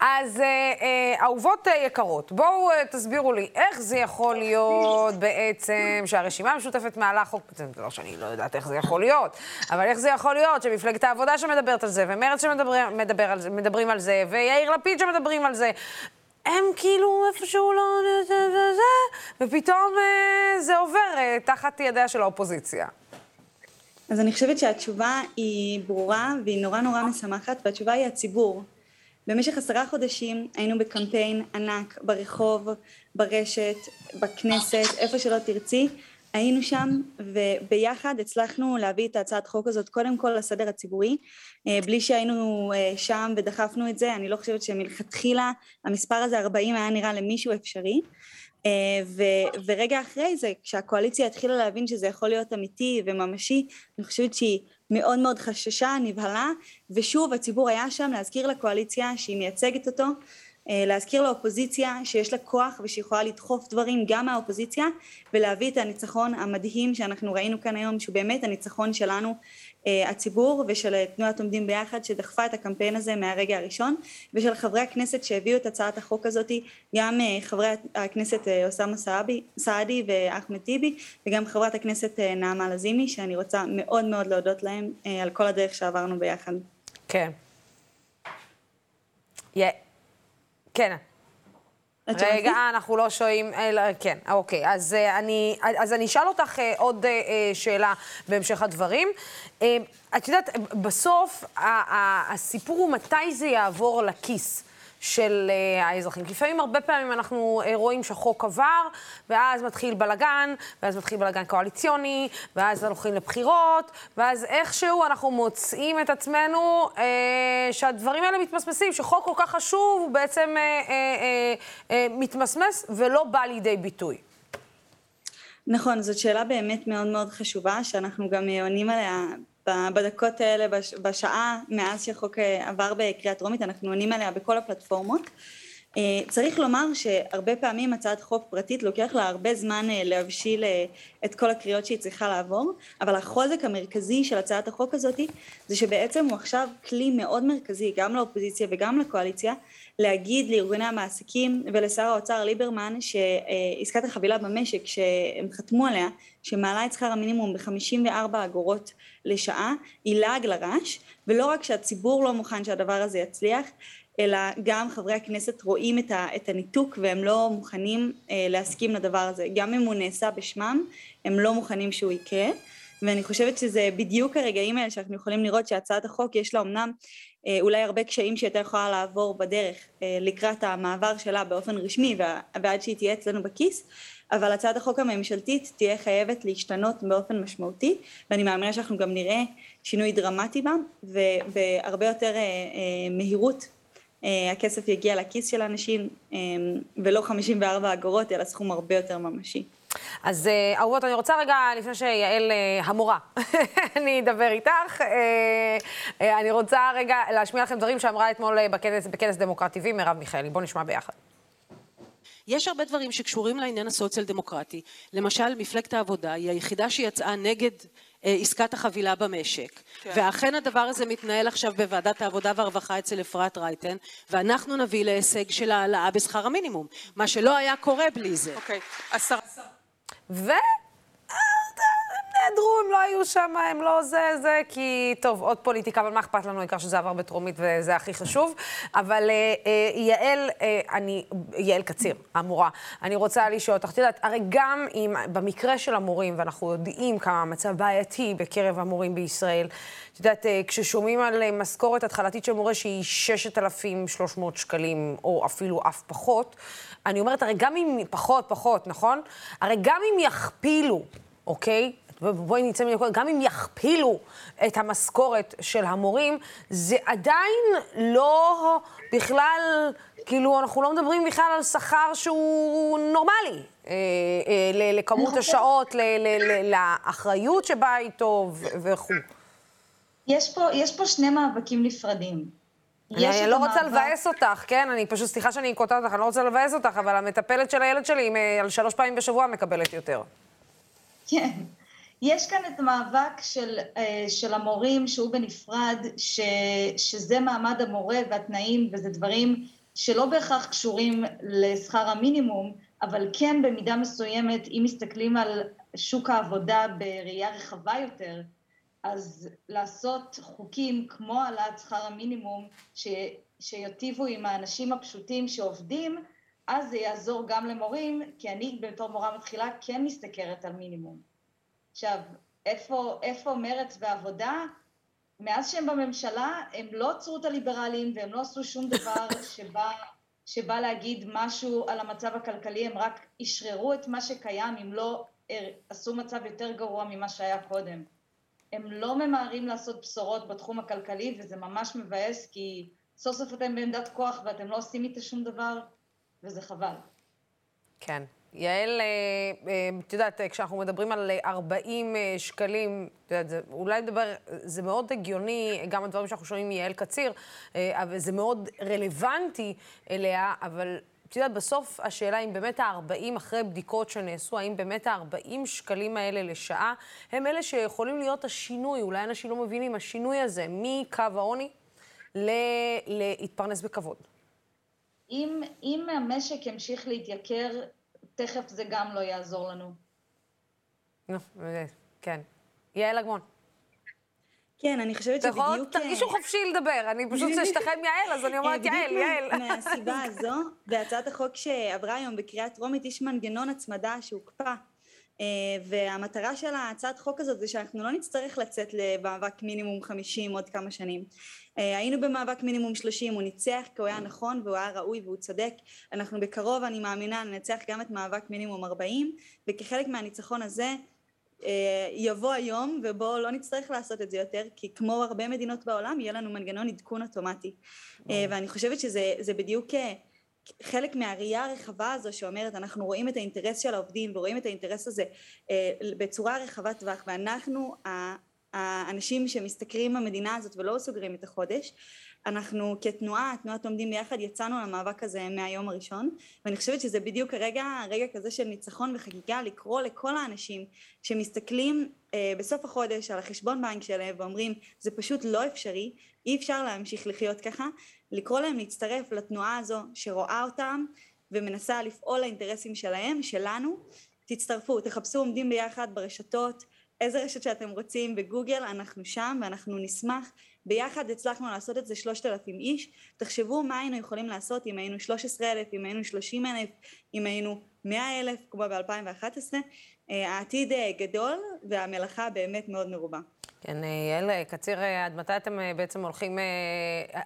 אז אה, אה, אהובות אה, יקרות, בואו אה, תסבירו לי, איך זה יכול להיות בעצם שהרשימה המשותפת מעלה חוק, זה לא שאני לא יודעת איך זה יכול להיות, אבל איך זה יכול להיות שמפלגת העבודה שמדברת על זה, ומרצ שמדברים מדבר על על זה, ויאיר לפיד שמדברים על זה, הם כאילו איפשהו לא... ופתאום אה, זה עובר אה, תחת ידיה של האופוזיציה. אז אני חושבת שהתשובה היא ברורה והיא נורא נורא משמחת, והתשובה היא הציבור. במשך עשרה חודשים היינו בקמפיין ענק, ברחוב, ברשת, בכנסת, איפה שלא תרצי, היינו שם וביחד הצלחנו להביא את הצעת חוק הזאת קודם כל לסדר הציבורי, אה, בלי שהיינו אה, שם ודחפנו את זה, אני לא חושבת שמלכתחילה המספר הזה 40 היה נראה למישהו אפשרי. אה, ו- ורגע אחרי זה, כשהקואליציה התחילה להבין שזה יכול להיות אמיתי וממשי, אני חושבת שהיא מאוד מאוד חששה, נבהלה, ושוב הציבור היה שם להזכיר לקואליציה שהיא מייצגת אותו, אה, להזכיר לאופוזיציה שיש לה כוח ושהיא יכולה לדחוף דברים גם מהאופוזיציה ולהביא את הניצחון המדהים שאנחנו ראינו כאן היום שהוא באמת הניצחון שלנו הציבור ושל אה, תנועת עומדים ביחד שדחפה את הקמפיין הזה מהרגע הראשון ושל חברי הכנסת שהביאו את הצעת החוק הזאת גם אה, חברי הכנסת אה, אוסאמה סעדי ואחמד טיבי וגם חברת הכנסת אה, נעמה לזימי שאני רוצה מאוד מאוד להודות להם אה, על כל הדרך שעברנו ביחד. כן. יה- כן. רגע? אנחנו לא שומעים, אלא, כן, אוקיי. אז, אה, אני, אז אני אשאל אותך אה, עוד אה, אה, שאלה בהמשך הדברים. אה, את יודעת, בסוף הסיפור הוא מתי זה יעבור לכיס. של אה, האזרחים. כי לפעמים, הרבה פעמים אנחנו אה, רואים שהחוק עבר, ואז מתחיל בלגן, ואז מתחיל בלגן קואליציוני, ואז הולכים לבחירות, ואז איכשהו אנחנו מוצאים את עצמנו אה, שהדברים האלה מתמסמסים, שחוק כל כך חשוב הוא בעצם אה, אה, אה, אה, מתמסמס ולא בא לידי ביטוי. נכון, זאת שאלה באמת מאוד מאוד חשובה, שאנחנו גם עונים עליה בדקות האלה, בש- בשעה מאז שהחוק אה, עבר בקריאה טרומית, אנחנו עונים עליה בכל הפלטפורמות. אה, צריך לומר שהרבה פעמים הצעת חוק פרטית לוקח לה הרבה זמן אה, להבשיל את כל הקריאות שהיא צריכה לעבור, אבל החוזק המרכזי של הצעת החוק הזאת זה שבעצם הוא עכשיו כלי מאוד מרכזי גם לאופוזיציה וגם לקואליציה להגיד לארגוני המעסיקים ולשר האוצר ליברמן שעסקת החבילה במשק שהם חתמו עליה שמעלה את שכר המינימום ב-54 אגורות לשעה היא לעג לרש ולא רק שהציבור לא מוכן שהדבר הזה יצליח אלא גם חברי הכנסת רואים את, הניתוק והם לא מוכנים אה, להסכים לדבר הזה. גם אם הוא נעשה בשמם הם לא מוכנים שהוא יקרה ואני חושבת שזה בדיוק הרגעים האלה שאנחנו יכולים לראות שהצעת החוק יש לה אמנם אה, אולי הרבה קשיים שהיא יותר יכולה לעבור בדרך אה, לקראת המעבר שלה באופן רשמי ועד שהיא תהיה אצלנו בכיס אבל הצעת החוק הממשלתית תהיה חייבת להשתנות באופן משמעותי ואני מאמינה שאנחנו גם נראה שינוי דרמטי בה ובהרבה יותר אה, מהירות הכסף יגיע לכיס של האנשים ולא 54 אגורות אלא סכום הרבה יותר ממשי. אז אה, אהובות, אני רוצה רגע, לפני שיעל אה, המורה, אני אדבר איתך, אה, אני רוצה רגע להשמיע לכם דברים שאמרה אתמול בכנס, בכנס דמוקרט TV מרב מיכאלי. בואו נשמע ביחד. יש הרבה דברים שקשורים לעניין הסוציאל דמוקרטי. למשל, מפלגת העבודה היא היחידה שיצאה נגד אה, עסקת החבילה במשק. כן. ואכן הדבר הזה מתנהל עכשיו בוועדת העבודה והרווחה אצל אפרת רייטן, ואנחנו נביא להישג של העלאה בשכר המינימום, מה שלא היה קורה בלי זה. אוקיי, עשרה. ו... נעדרו, הם לא היו שם, הם לא זה, זה, כי, טוב, עוד פוליטיקה, אבל מה אכפת לנו, העיקר שזה עבר בטרומית וזה הכי חשוב. אבל אה, אה, יעל, אה, אני, יעל קציר, המורה, אני רוצה לשאול אותך, את יודעת, הרי גם אם, במקרה של המורים, ואנחנו יודעים כמה המצב בעייתי בקרב המורים בישראל, את יודעת, אה, כששומעים על אה, משכורת התחלתית של מורה שהיא 6,300 שקלים, או אפילו אף פחות, אני אומרת, הרי גם אם פחות, פחות, נכון? הרי גם אם יכפילו, אוקיי? ובואי נצא מנקודה, גם אם יכפילו את המשכורת של המורים, זה עדיין לא בכלל, כאילו, אנחנו לא מדברים בכלל על שכר שהוא נורמלי. אה, אה, לכמות השעות, לאחריות שבאה איתו וכו'. יש פה, יש פה שני מאבקים נפרדים. אני לא רוצה לבאס אותך, כן? אני פשוט, סליחה שאני קוטעת אותך, אני לא רוצה לבאס אותך, אבל המטפלת של הילד שלי, על שלוש פעמים בשבוע מקבלת יותר. כן. יש כאן את המאבק של, אה, של המורים שהוא בנפרד, ש, שזה מעמד המורה והתנאים וזה דברים שלא בהכרח קשורים לשכר המינימום, אבל כן במידה מסוימת, אם מסתכלים על שוק העבודה בראייה רחבה יותר, אז לעשות חוקים כמו העלאת שכר המינימום, ש, שיטיבו עם האנשים הפשוטים שעובדים, אז זה יעזור גם למורים, כי אני בתור מורה מתחילה כן משתכרת על מינימום. עכשיו, איפה, איפה מרץ ועבודה? מאז שהם בממשלה, הם לא עצרו את הליברלים והם לא עשו שום דבר שבא, שבא להגיד משהו על המצב הכלכלי, הם רק אשררו את מה שקיים, אם לא עשו מצב יותר גרוע ממה שהיה קודם. הם לא ממהרים לעשות בשורות בתחום הכלכלי, וזה ממש מבאס, כי סוף סוף אתם בעמדת כוח ואתם לא עושים איתה שום דבר, וזה חבל. כן. יעל, אה, אה, את יודעת, כשאנחנו מדברים על 40 אה, שקלים, את יודעת, זה, אולי נדבר, זה מאוד הגיוני, גם הדברים שאנחנו שומעים מיעל קציר, אבל זה מאוד רלוונטי אליה, אבל את יודעת, בסוף השאלה אם באמת ה-40, אחרי בדיקות שנעשו, האם באמת ה-40 שקלים האלה לשעה, הם אלה שיכולים להיות השינוי, אולי אנשים לא מבינים, השינוי הזה מקו העוני להתפרנס בכבוד. אם, אם המשק ימשיך להתייקר תכף זה גם לא יעזור לנו. נו, כן. יעל אגמון. כן, אני חושבת שבדיוק... תרגישו חופשי לדבר, אני פשוט אשתחרר מיעל, אז אני אומרת יעל, יעל. מהסיבה הזו, בהצעת החוק שעברה היום בקריאה טרומית, יש מנגנון הצמדה שהוקפא. אה, והמטרה של ההצעת חוק הזאת זה שאנחנו לא נצטרך לצאת למאבק מינימום 50 עוד כמה שנים. אה, היינו במאבק מינימום 30, הוא ניצח כי הוא היה נכון והוא היה ראוי והוא צודק. אנחנו בקרוב, אני מאמינה, ננצח גם את מאבק מינימום 40, וכחלק מהניצחון הזה אה, יבוא היום ובו לא נצטרך לעשות את זה יותר כי כמו הרבה מדינות בעולם יהיה לנו מנגנון עדכון אוטומטי. ואני חושבת שזה בדיוק חלק מהראייה הרחבה הזו שאומרת אנחנו רואים את האינטרס של העובדים ורואים את האינטרס הזה אה, בצורה רחבת טווח ואנחנו האנשים שמשתכרים במדינה הזאת ולא סוגרים את החודש אנחנו כתנועה, תנועת עומדים ביחד, יצאנו למאבק הזה מהיום הראשון ואני חושבת שזה בדיוק הרגע, הרגע כזה של ניצחון וחגיגה לקרוא לכל האנשים שמסתכלים אה, בסוף החודש על החשבון בנק שלהם ואומרים זה פשוט לא אפשרי, אי אפשר להמשיך לחיות ככה, לקרוא להם להצטרף לתנועה הזו שרואה אותם ומנסה לפעול לאינטרסים שלהם, שלנו, תצטרפו, תחפשו עומדים ביחד ברשתות, איזה רשת שאתם רוצים בגוגל, אנחנו שם ואנחנו נשמח. ביחד הצלחנו לעשות את זה שלושת אלפים איש. תחשבו מה היינו יכולים לעשות אם היינו שלוש עשרה אלף, אם היינו שלושים אלף, אם היינו מאה אלף, כמו ב-2011. אה, העתיד אה, גדול והמלאכה באמת מאוד מרובה. כן, אה, יעל קציר, עד מתי אתם בעצם הולכים,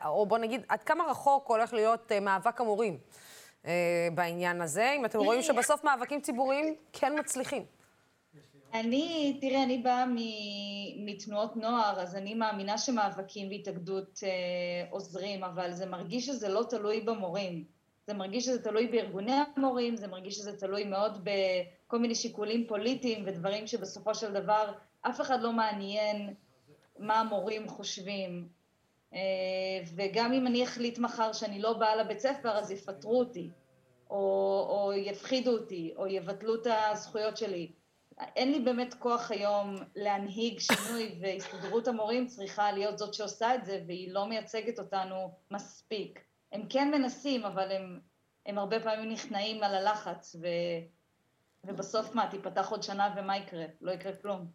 או בוא נגיד, עד כמה רחוק הולך להיות מאבק המורים בעניין הזה, אם אתם רואים שבסוף מאבקים ציבוריים כן מצליחים? אני, תראה, אני באה מתנועות נוער, אז אני מאמינה שמאבקים והתאגדות אה, עוזרים, אבל זה מרגיש שזה לא תלוי במורים. זה מרגיש שזה תלוי בארגוני המורים, זה מרגיש שזה תלוי מאוד בכל מיני שיקולים פוליטיים ודברים שבסופו של דבר אף אחד לא מעניין מה המורים חושבים. אה, וגם אם אני אחליט מחר שאני לא באה לבית ספר, אז יפטרו אותי, או, או יפחידו אותי, או יבטלו את הזכויות שלי. אין לי באמת כוח היום להנהיג שינוי, והסתדרות המורים צריכה להיות זאת שעושה את זה, והיא לא מייצגת אותנו מספיק. הם כן מנסים, אבל הם, הם הרבה פעמים נכנעים על הלחץ, ו, ובסוף מה, תיפתח עוד שנה ומה יקרה? לא יקרה כלום.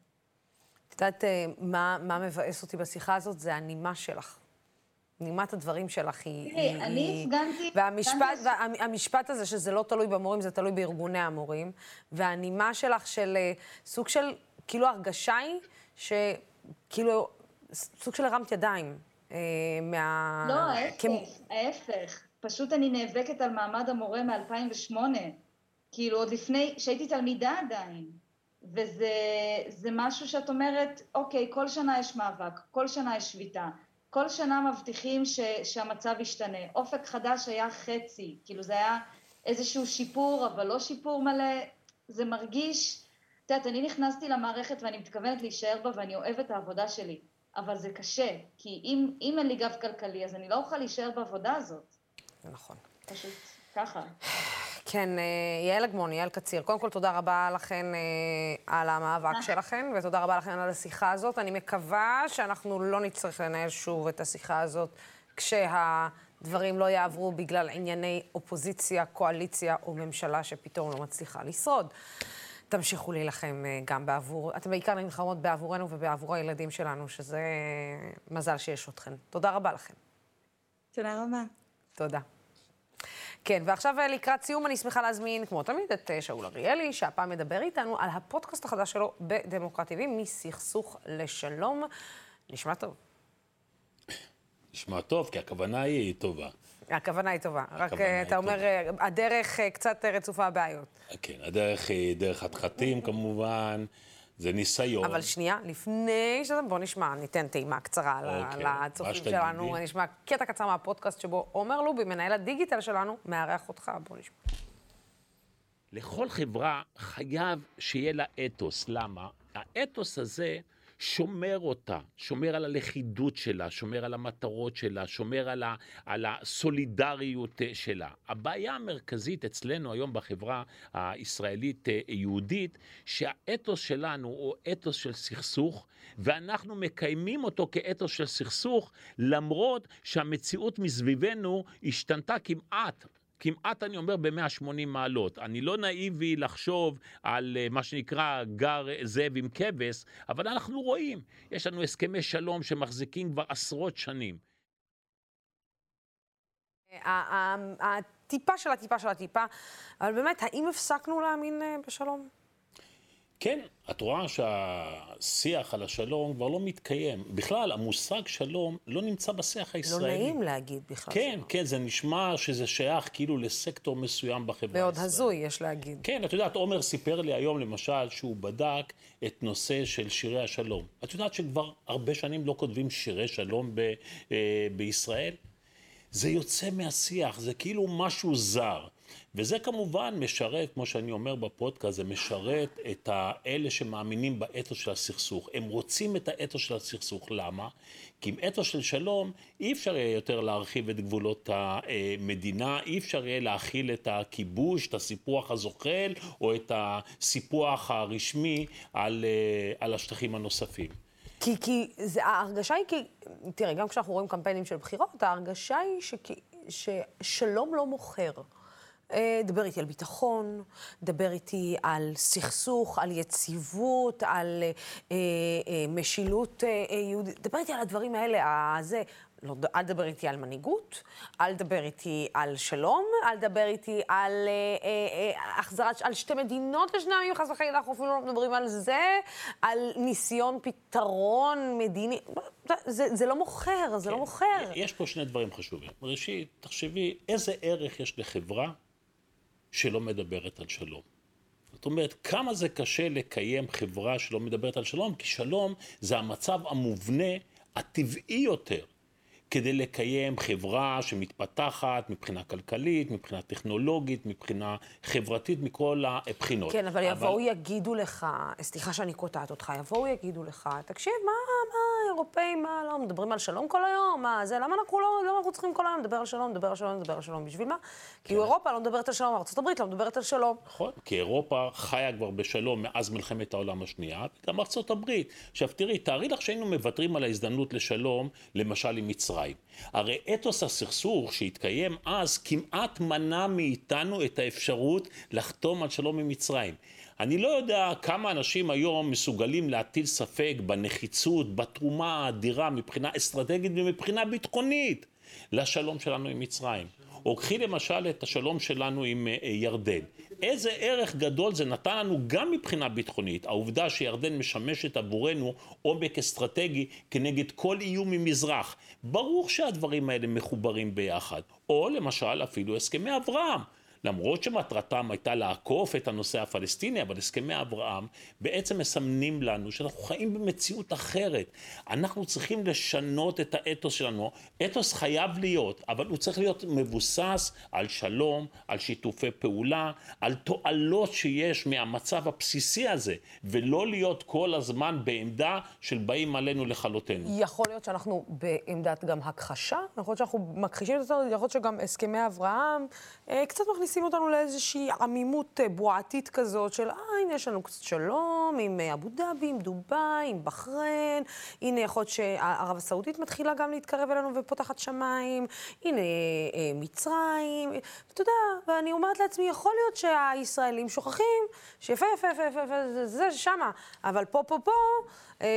את יודעת אה, מה, מה מבאס אותי בשיחה הזאת? זה הנימה שלך. נימת הדברים שלך היא... תראי, אני הפגנתי... והמשפט, והמשפט הזה, שזה לא תלוי במורים, זה תלוי בארגוני המורים, והנימה שלך של אה, סוג של, כאילו הרגשה היא שכאילו, סוג של הרמת ידיים. אה, מה... לא, ההפך, ההפך. פשוט אני נאבקת על מעמד המורה מ-2008. כאילו, עוד לפני, שהייתי תלמידה עדיין. וזה משהו שאת אומרת, אוקיי, כל שנה יש מאבק, כל שנה יש שביתה. כל שנה מבטיחים ש, שהמצב ישתנה. אופק חדש היה חצי, כאילו זה היה איזשהו שיפור, אבל לא שיפור מלא. זה מרגיש, את יודעת, אני נכנסתי למערכת ואני מתכוונת להישאר בה ואני אוהבת את העבודה שלי, אבל זה קשה, כי אם, אם אין לי גב כלכלי, אז אני לא אוכל להישאר בעבודה הזאת. נכון. פשוט ככה. כן, אה, יעל אגמון, יעל קציר, קודם כל תודה רבה לכן אה, על המאבק אה. שלכן, ותודה רבה לכן על השיחה הזאת. אני מקווה שאנחנו לא נצטרך לנהל שוב את השיחה הזאת כשהדברים לא יעברו בגלל ענייני אופוזיציה, קואליציה או ממשלה שפתאום לא מצליחה לשרוד. תמשיכו להילחם גם בעבור, אתם בעיקר נלחמות בעבורנו ובעבור הילדים שלנו, שזה מזל שיש אתכן. תודה רבה לכם. תודה רבה. תודה. כן, ועכשיו אה, לקראת סיום אני שמחה להזמין, כמו תמיד, את אה, שאול אריאלי, שהפעם מדבר איתנו על הפודקאסט החדש שלו בדמוקרטיבי, מסכסוך לשלום. נשמע טוב. נשמע טוב, כי הכוונה היא טובה. הכוונה היא טובה. רק אה, אתה אומר, הדרך קצת רצופה בעיות. כן, הדרך היא דרך חתחתים כמובן. זה ניסיון. אבל שנייה, לפני שאתה... בוא נשמע, ניתן טעימה קצרה אוקיי. לצופים שלנו. נשמע קטע קצר מהפודקאסט שבו עומר לובי, מנהל הדיגיטל שלנו, מארח אותך. בוא נשמע. לכל חברה חייב שיהיה לה אתוס. למה? האתוס הזה... שומר אותה, שומר על הלכידות שלה, שומר על המטרות שלה, שומר על, ה, על הסולידריות אה, שלה. הבעיה המרכזית אצלנו היום בחברה הישראלית-יהודית, אה, שהאתוס שלנו הוא אתוס של סכסוך, ואנחנו מקיימים אותו כאתוס של סכסוך, למרות שהמציאות מסביבנו השתנתה כמעט כמעט אני אומר ב-180 מעלות. אני לא נאיבי לחשוב על אה, מה שנקרא גר זאב עם כבש, אבל אנחנו רואים, יש לנו הסכמי שלום שמחזיקים כבר עשרות שנים. הטיפה של הטיפה של הטיפה, אבל באמת, האם הפסקנו להאמין אה, בשלום? כן, את רואה שהשיח על השלום כבר לא מתקיים. בכלל, המושג שלום לא נמצא בשיח הישראלי. לא נעים להגיד בכלל כן, שלום. כן, זה נשמע שזה שייך כאילו לסקטור מסוים בחברה הישראלית. מאוד הזוי, יש להגיד. כן, את יודעת, עומר סיפר לי היום, למשל, שהוא בדק את נושא של שירי השלום. את יודעת שכבר הרבה שנים לא כותבים שירי שלום ב, אה, בישראל? זה יוצא מהשיח, זה כאילו משהו זר. וזה כמובן משרת, כמו שאני אומר בפודקאסט, זה משרת את האלה שמאמינים באתוס של הסכסוך. הם רוצים את האתוס של הסכסוך. למה? כי עם אתוס של שלום אי אפשר יהיה יותר להרחיב את גבולות המדינה, אי אפשר יהיה להכיל את הכיבוש, את הסיפוח הזוחל, או את הסיפוח הרשמי על, אה, על השטחים הנוספים. כי, כי זה, ההרגשה היא כי, תראה, גם כשאנחנו רואים קמפיינים של בחירות, ההרגשה היא שכי, ששלום לא מוכר. אה, דבר איתי על ביטחון, דבר איתי על סכסוך, על יציבות, על אה, אה, משילות אה, אה יהודית, דבר איתי על הדברים האלה, הזה. לא, אל תדבר איתי על מנהיגות, אל תדבר איתי על שלום, אל תדבר איתי על אה, אה, אה, החזרת, על שתי מדינות לשני עמים, חס וחלילה, אנחנו אפילו לא מדברים על זה, על ניסיון פתרון מדיני. זה, זה לא מוכר, זה לא כן. לא מוכר. יש פה שני דברים חשובים. ראשית, תחשבי, איזה ערך יש לחברה שלא מדברת על שלום. זאת אומרת, כמה זה קשה לקיים חברה שלא מדברת על שלום, כי שלום זה המצב המובנה, הטבעי יותר. כדי לקיים חברה שמתפתחת מבחינה כלכלית, מבחינה טכנולוגית, מבחינה חברתית, מכל הבחינות. כן, אבל יבואו אבל... יגידו לך, סליחה שאני קוטעת אותך, יבואו יגידו לך, תקשיב, מה, מה, אירופאים, מה, לא, מדברים על שלום כל היום, מה, זה, למה אנחנו לא, למה אנחנו צריכים כל היום לדבר על שלום, לדבר על שלום, לדבר על שלום, בשביל מה? כן. כי אירופה לא מדברת על שלום, ארה"ב לא מדברת על שלום. נכון, כי אירופה חיה כבר בשלום מאז מלחמת העולם השנייה, וגם ארה"ב. עכשיו תראי, תארי לך שהיינו מוותרים על ההזדמנות לשלום, למשל עם מצרים. הרי אתוס הסכסוך שהתקיים אז כמעט מנע מאיתנו את האפשרות לחתום על שלום עם מצרים. אני לא יודע כמה אנשים היום מסוגלים להטיל ספק בנחיצות, בתרומה האדירה מבחינה אסטרטגית ומבחינה ביטחונית לשלום שלנו עם מצרים. או קחי למשל את השלום שלנו עם אה, ירדן. איזה ערך גדול זה נתן לנו גם מבחינה ביטחונית, העובדה שירדן משמשת עבורנו עומק אסטרטגי כנגד כל איום ממזרח. ברור שהדברים האלה מחוברים ביחד. או למשל אפילו הסכמי אברהם. למרות שמטרתם הייתה לעקוף את הנושא הפלסטיני, אבל הסכמי אברהם בעצם מסמנים לנו שאנחנו חיים במציאות אחרת. אנחנו צריכים לשנות את האתוס שלנו. אתוס חייב להיות, אבל הוא צריך להיות מבוסס על שלום, על שיתופי פעולה, על תועלות שיש מהמצב הבסיסי הזה, ולא להיות כל הזמן בעמדה של באים עלינו לכלותנו. יכול להיות שאנחנו בעמדת גם הכחשה, יכול להיות שאנחנו מכחישים את זה, יכול להיות שגם הסכמי אברהם אה, קצת מכניסים... מכניסים אותנו לאיזושהי עמימות אה, בועתית כזאת של, אה, הנה יש לנו קצת שלום עם אה, אבו דאבי, עם דובאי, עם בחריין, הנה יכול להיות שערב הסעודית מתחילה גם להתקרב אלינו ופותחת שמיים, הנה אה, מצרים, אתה יודע, ואני אומרת לעצמי, יכול להיות שהישראלים שוכחים שיפה, יפה, יפה, יפה, יפה, זה, זה שמה, אבל פה, פה, פה, אה,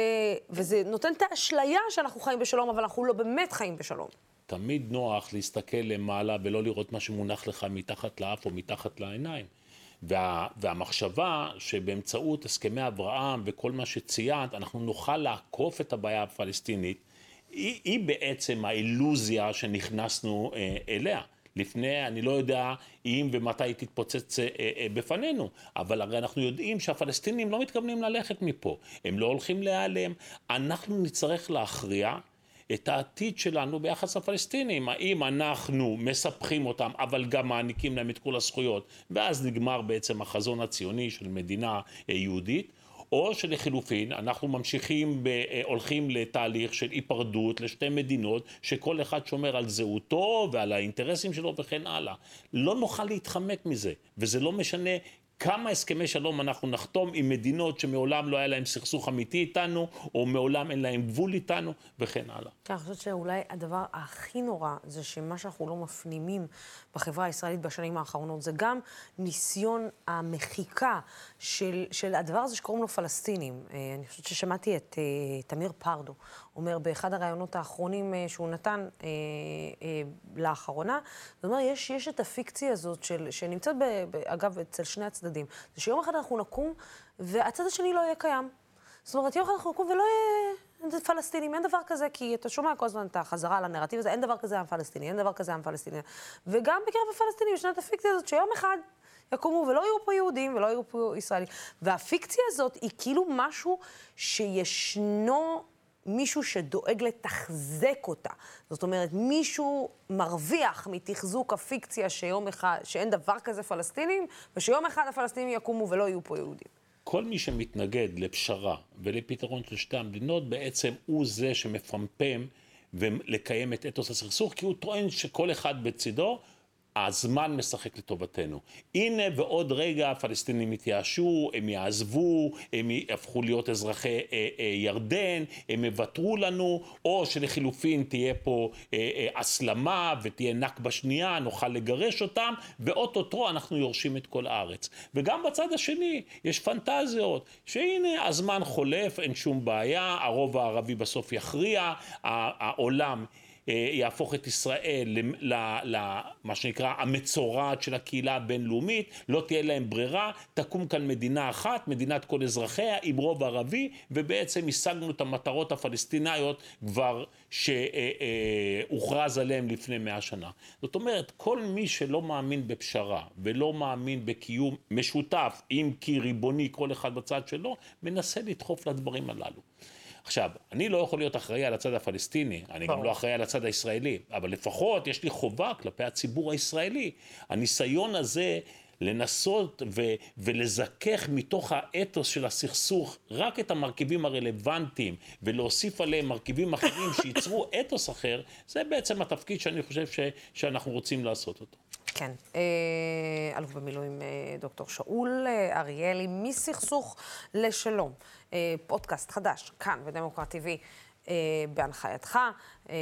וזה נותן את האשליה שאנחנו חיים בשלום, אבל אנחנו לא באמת חיים בשלום. תמיד נוח להסתכל למעלה ולא לראות מה שמונח לך מתחת לאף או מתחת לעיניים. וה, והמחשבה שבאמצעות הסכמי אברהם וכל מה שציינת, אנחנו נוכל לעקוף את הבעיה הפלסטינית, היא, היא בעצם האילוזיה שנכנסנו אה, אליה. לפני, אני לא יודע אם ומתי היא תתפוצץ אה, אה, בפנינו, אבל הרי אנחנו יודעים שהפלסטינים לא מתכוונים ללכת מפה, הם לא הולכים להיעלם. אנחנו נצטרך להכריע את העתיד שלנו ביחס לפלסטינים. האם אנחנו מספחים אותם, אבל גם מעניקים להם את כל הזכויות, ואז נגמר בעצם החזון הציוני של מדינה אה, יהודית, או שלחילופין אנחנו ממשיכים, ב, אה, הולכים לתהליך של היפרדות לשתי מדינות שכל אחד שומר על זהותו ועל האינטרסים שלו וכן הלאה. לא נוכל להתחמק מזה, וזה לא משנה כמה הסכמי שלום אנחנו נחתום עם מדינות שמעולם לא היה להם סכסוך אמיתי איתנו, או מעולם אין להם גבול איתנו, וכן הלאה. כן, אני חושבת שאולי הדבר הכי נורא זה שמה שאנחנו לא מפנימים בחברה הישראלית בשנים האחרונות, זה גם ניסיון המחיקה של, של הדבר הזה שקוראים לו פלסטינים. אה, אני חושבת ששמעתי את uh, תמיר פרדו אומר באחד הראיונות האחרונים uh, שהוא נתן לאחרונה, זאת אומרת, יש, יש את הפיקציה הזאת של, שנמצאת, ב, אגב, אצל שני הצדדים, זה שיום אחד אנחנו נקום והצד השני לא יהיה קיים. זאת אומרת, יום אחד אנחנו נקום ולא יהיה... פלסטינים, אין דבר כזה, כי אתה שומע כל הזמן את החזרה על הנרטיב הזה, אין דבר כזה עם פלסטיני, אין דבר כזה עם פלסטיני. וגם בקרב הפלסטינים ישנה את הפיקציה הזאת שיום אחד יקומו ולא יהיו פה יהודים ולא יהיו פה ישראלים. והפיקציה הזאת היא כאילו משהו שישנו מישהו שדואג לתחזק אותה. זאת אומרת, מישהו מרוויח מתחזוק הפיקציה שיום אחד, שאין דבר כזה פלסטינים, ושיום אחד הפלסטינים יקומו ולא יהיו פה יהודים. כל מי שמתנגד לפשרה ולפתרון של שתי המדינות, בעצם הוא זה שמפמפם ולקיים את אתוס הסכסוך, כי הוא טוען שכל אחד בצידו הזמן משחק לטובתנו. הנה ועוד רגע הפלסטינים יתייאשו, הם יעזבו, הם יהפכו להיות אזרחי אה, אה, ירדן, הם יוותרו לנו, או שלחילופין תהיה פה אה, אה, הסלמה ותהיה נכבה שנייה, נוכל לגרש אותם, ואו-טו-טו אנחנו יורשים את כל הארץ. וגם בצד השני יש פנטזיות, שהנה הזמן חולף, אין שום בעיה, הרוב הערבי בסוף יכריע, העולם יהפוך את ישראל למה שנקרא המצורעת של הקהילה הבינלאומית, לא תהיה להם ברירה, תקום כאן מדינה אחת, מדינת כל אזרחיה, עם רוב ערבי, ובעצם השגנו את המטרות הפלסטיניות כבר שהוכרז עליהן לפני מאה שנה. זאת אומרת, כל מי שלא מאמין בפשרה ולא מאמין בקיום משותף, אם כי ריבוני, כל אחד בצד שלו, מנסה לדחוף לדברים הללו. עכשיו, אני לא יכול להיות אחראי על הצד הפלסטיני, אני גם לא אחראי על הצד הישראלי, אבל לפחות יש לי חובה כלפי הציבור הישראלי. הניסיון הזה לנסות ו- ולזכך מתוך האתוס של הסכסוך רק את המרכיבים הרלוונטיים ולהוסיף עליהם מרכיבים אחרים שייצרו אתוס אחר, זה בעצם התפקיד שאני חושב ש- שאנחנו רוצים לעשות אותו. כן. אה, אלוף במילואים אה, דוקטור שאול אה, אריאלי, מסכסוך לשלום. אה, פודקאסט חדש, כאן, בדמוקרט TV. אה, בהנחייתך. אה,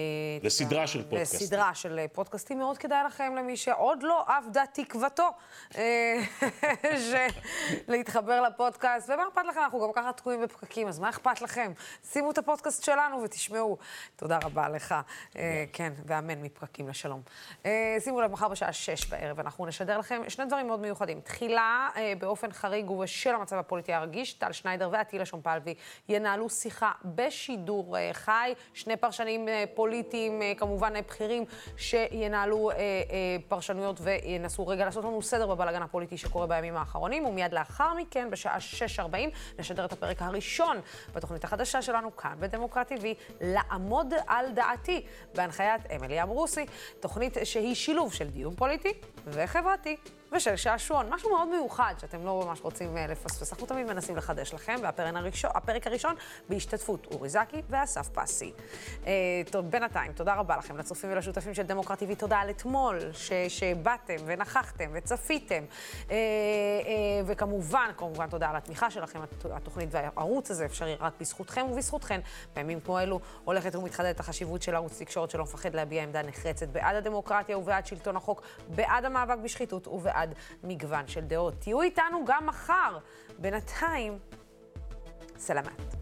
לסדרה של פודקאסטים. לסדרה של פודקאסטים. מאוד כדאי לכם, למי שעוד לא אבדה תקוותו, להתחבר לפודקאסט. ומה אכפת לכם? אנחנו גם ככה תקועים בפקקים, אז מה אכפת לכם? שימו את הפודקאסט שלנו ותשמעו. תודה רבה לך. כן, ואמן מפקקים לשלום. שימו לב, מחר בשעה שש בערב אנחנו נשדר לכם שני דברים מאוד מיוחדים. תחילה, באופן חריג ובשל המצב הפוליטי הרגיש, טל שניידר ועטילה שומפלבי ינהלו שיחה בשידור אה, חי. שני פרשנים אה, פוליטיים, אה, כמובן בכירים, שינהלו פרשנויות וינסו רגע לעשות לנו סדר בבלאגן הפוליטי שקורה בימים האחרונים, ומיד לאחר מכן, בשעה 6.40, נשדר את הפרק הראשון בתוכנית החדשה שלנו, כאן בדמוקרט TV, לעמוד על דעתי, בהנחיית אמילי אמרוסי, תוכנית שהיא שילוב של דיון פוליטי וחברתי. ושל שעשועון, משהו מאוד מיוחד שאתם לא ממש רוצים אה, לפספס. אנחנו תמיד מנסים לחדש לכם, והפרק הראשון, הראשון בהשתתפות אורי זקי ואסף פסי. אה, טוב, בינתיים, תודה רבה לכם, לצופים ולשותפים של דמוקרט TV, תודה על אתמול, ש, שבאתם ונכחתם וצפיתם. אה, אה, וכמובן, כמובן, תודה על התמיכה שלכם, הת- התוכנית והערוץ הזה אפשרי רק בזכותכם ובזכותכן. בימים כמו אלו הולכת ומתחדדת החשיבות של ערוץ תקשורת שלא מפחד להביע עמדה נחרצת בעד הדמוקרטיה ובעד שלטון החוק, בעד המאבק בשחיתות ובעד מגוון של דעות. תהיו איתנו גם מחר. בינתיים, סלמת.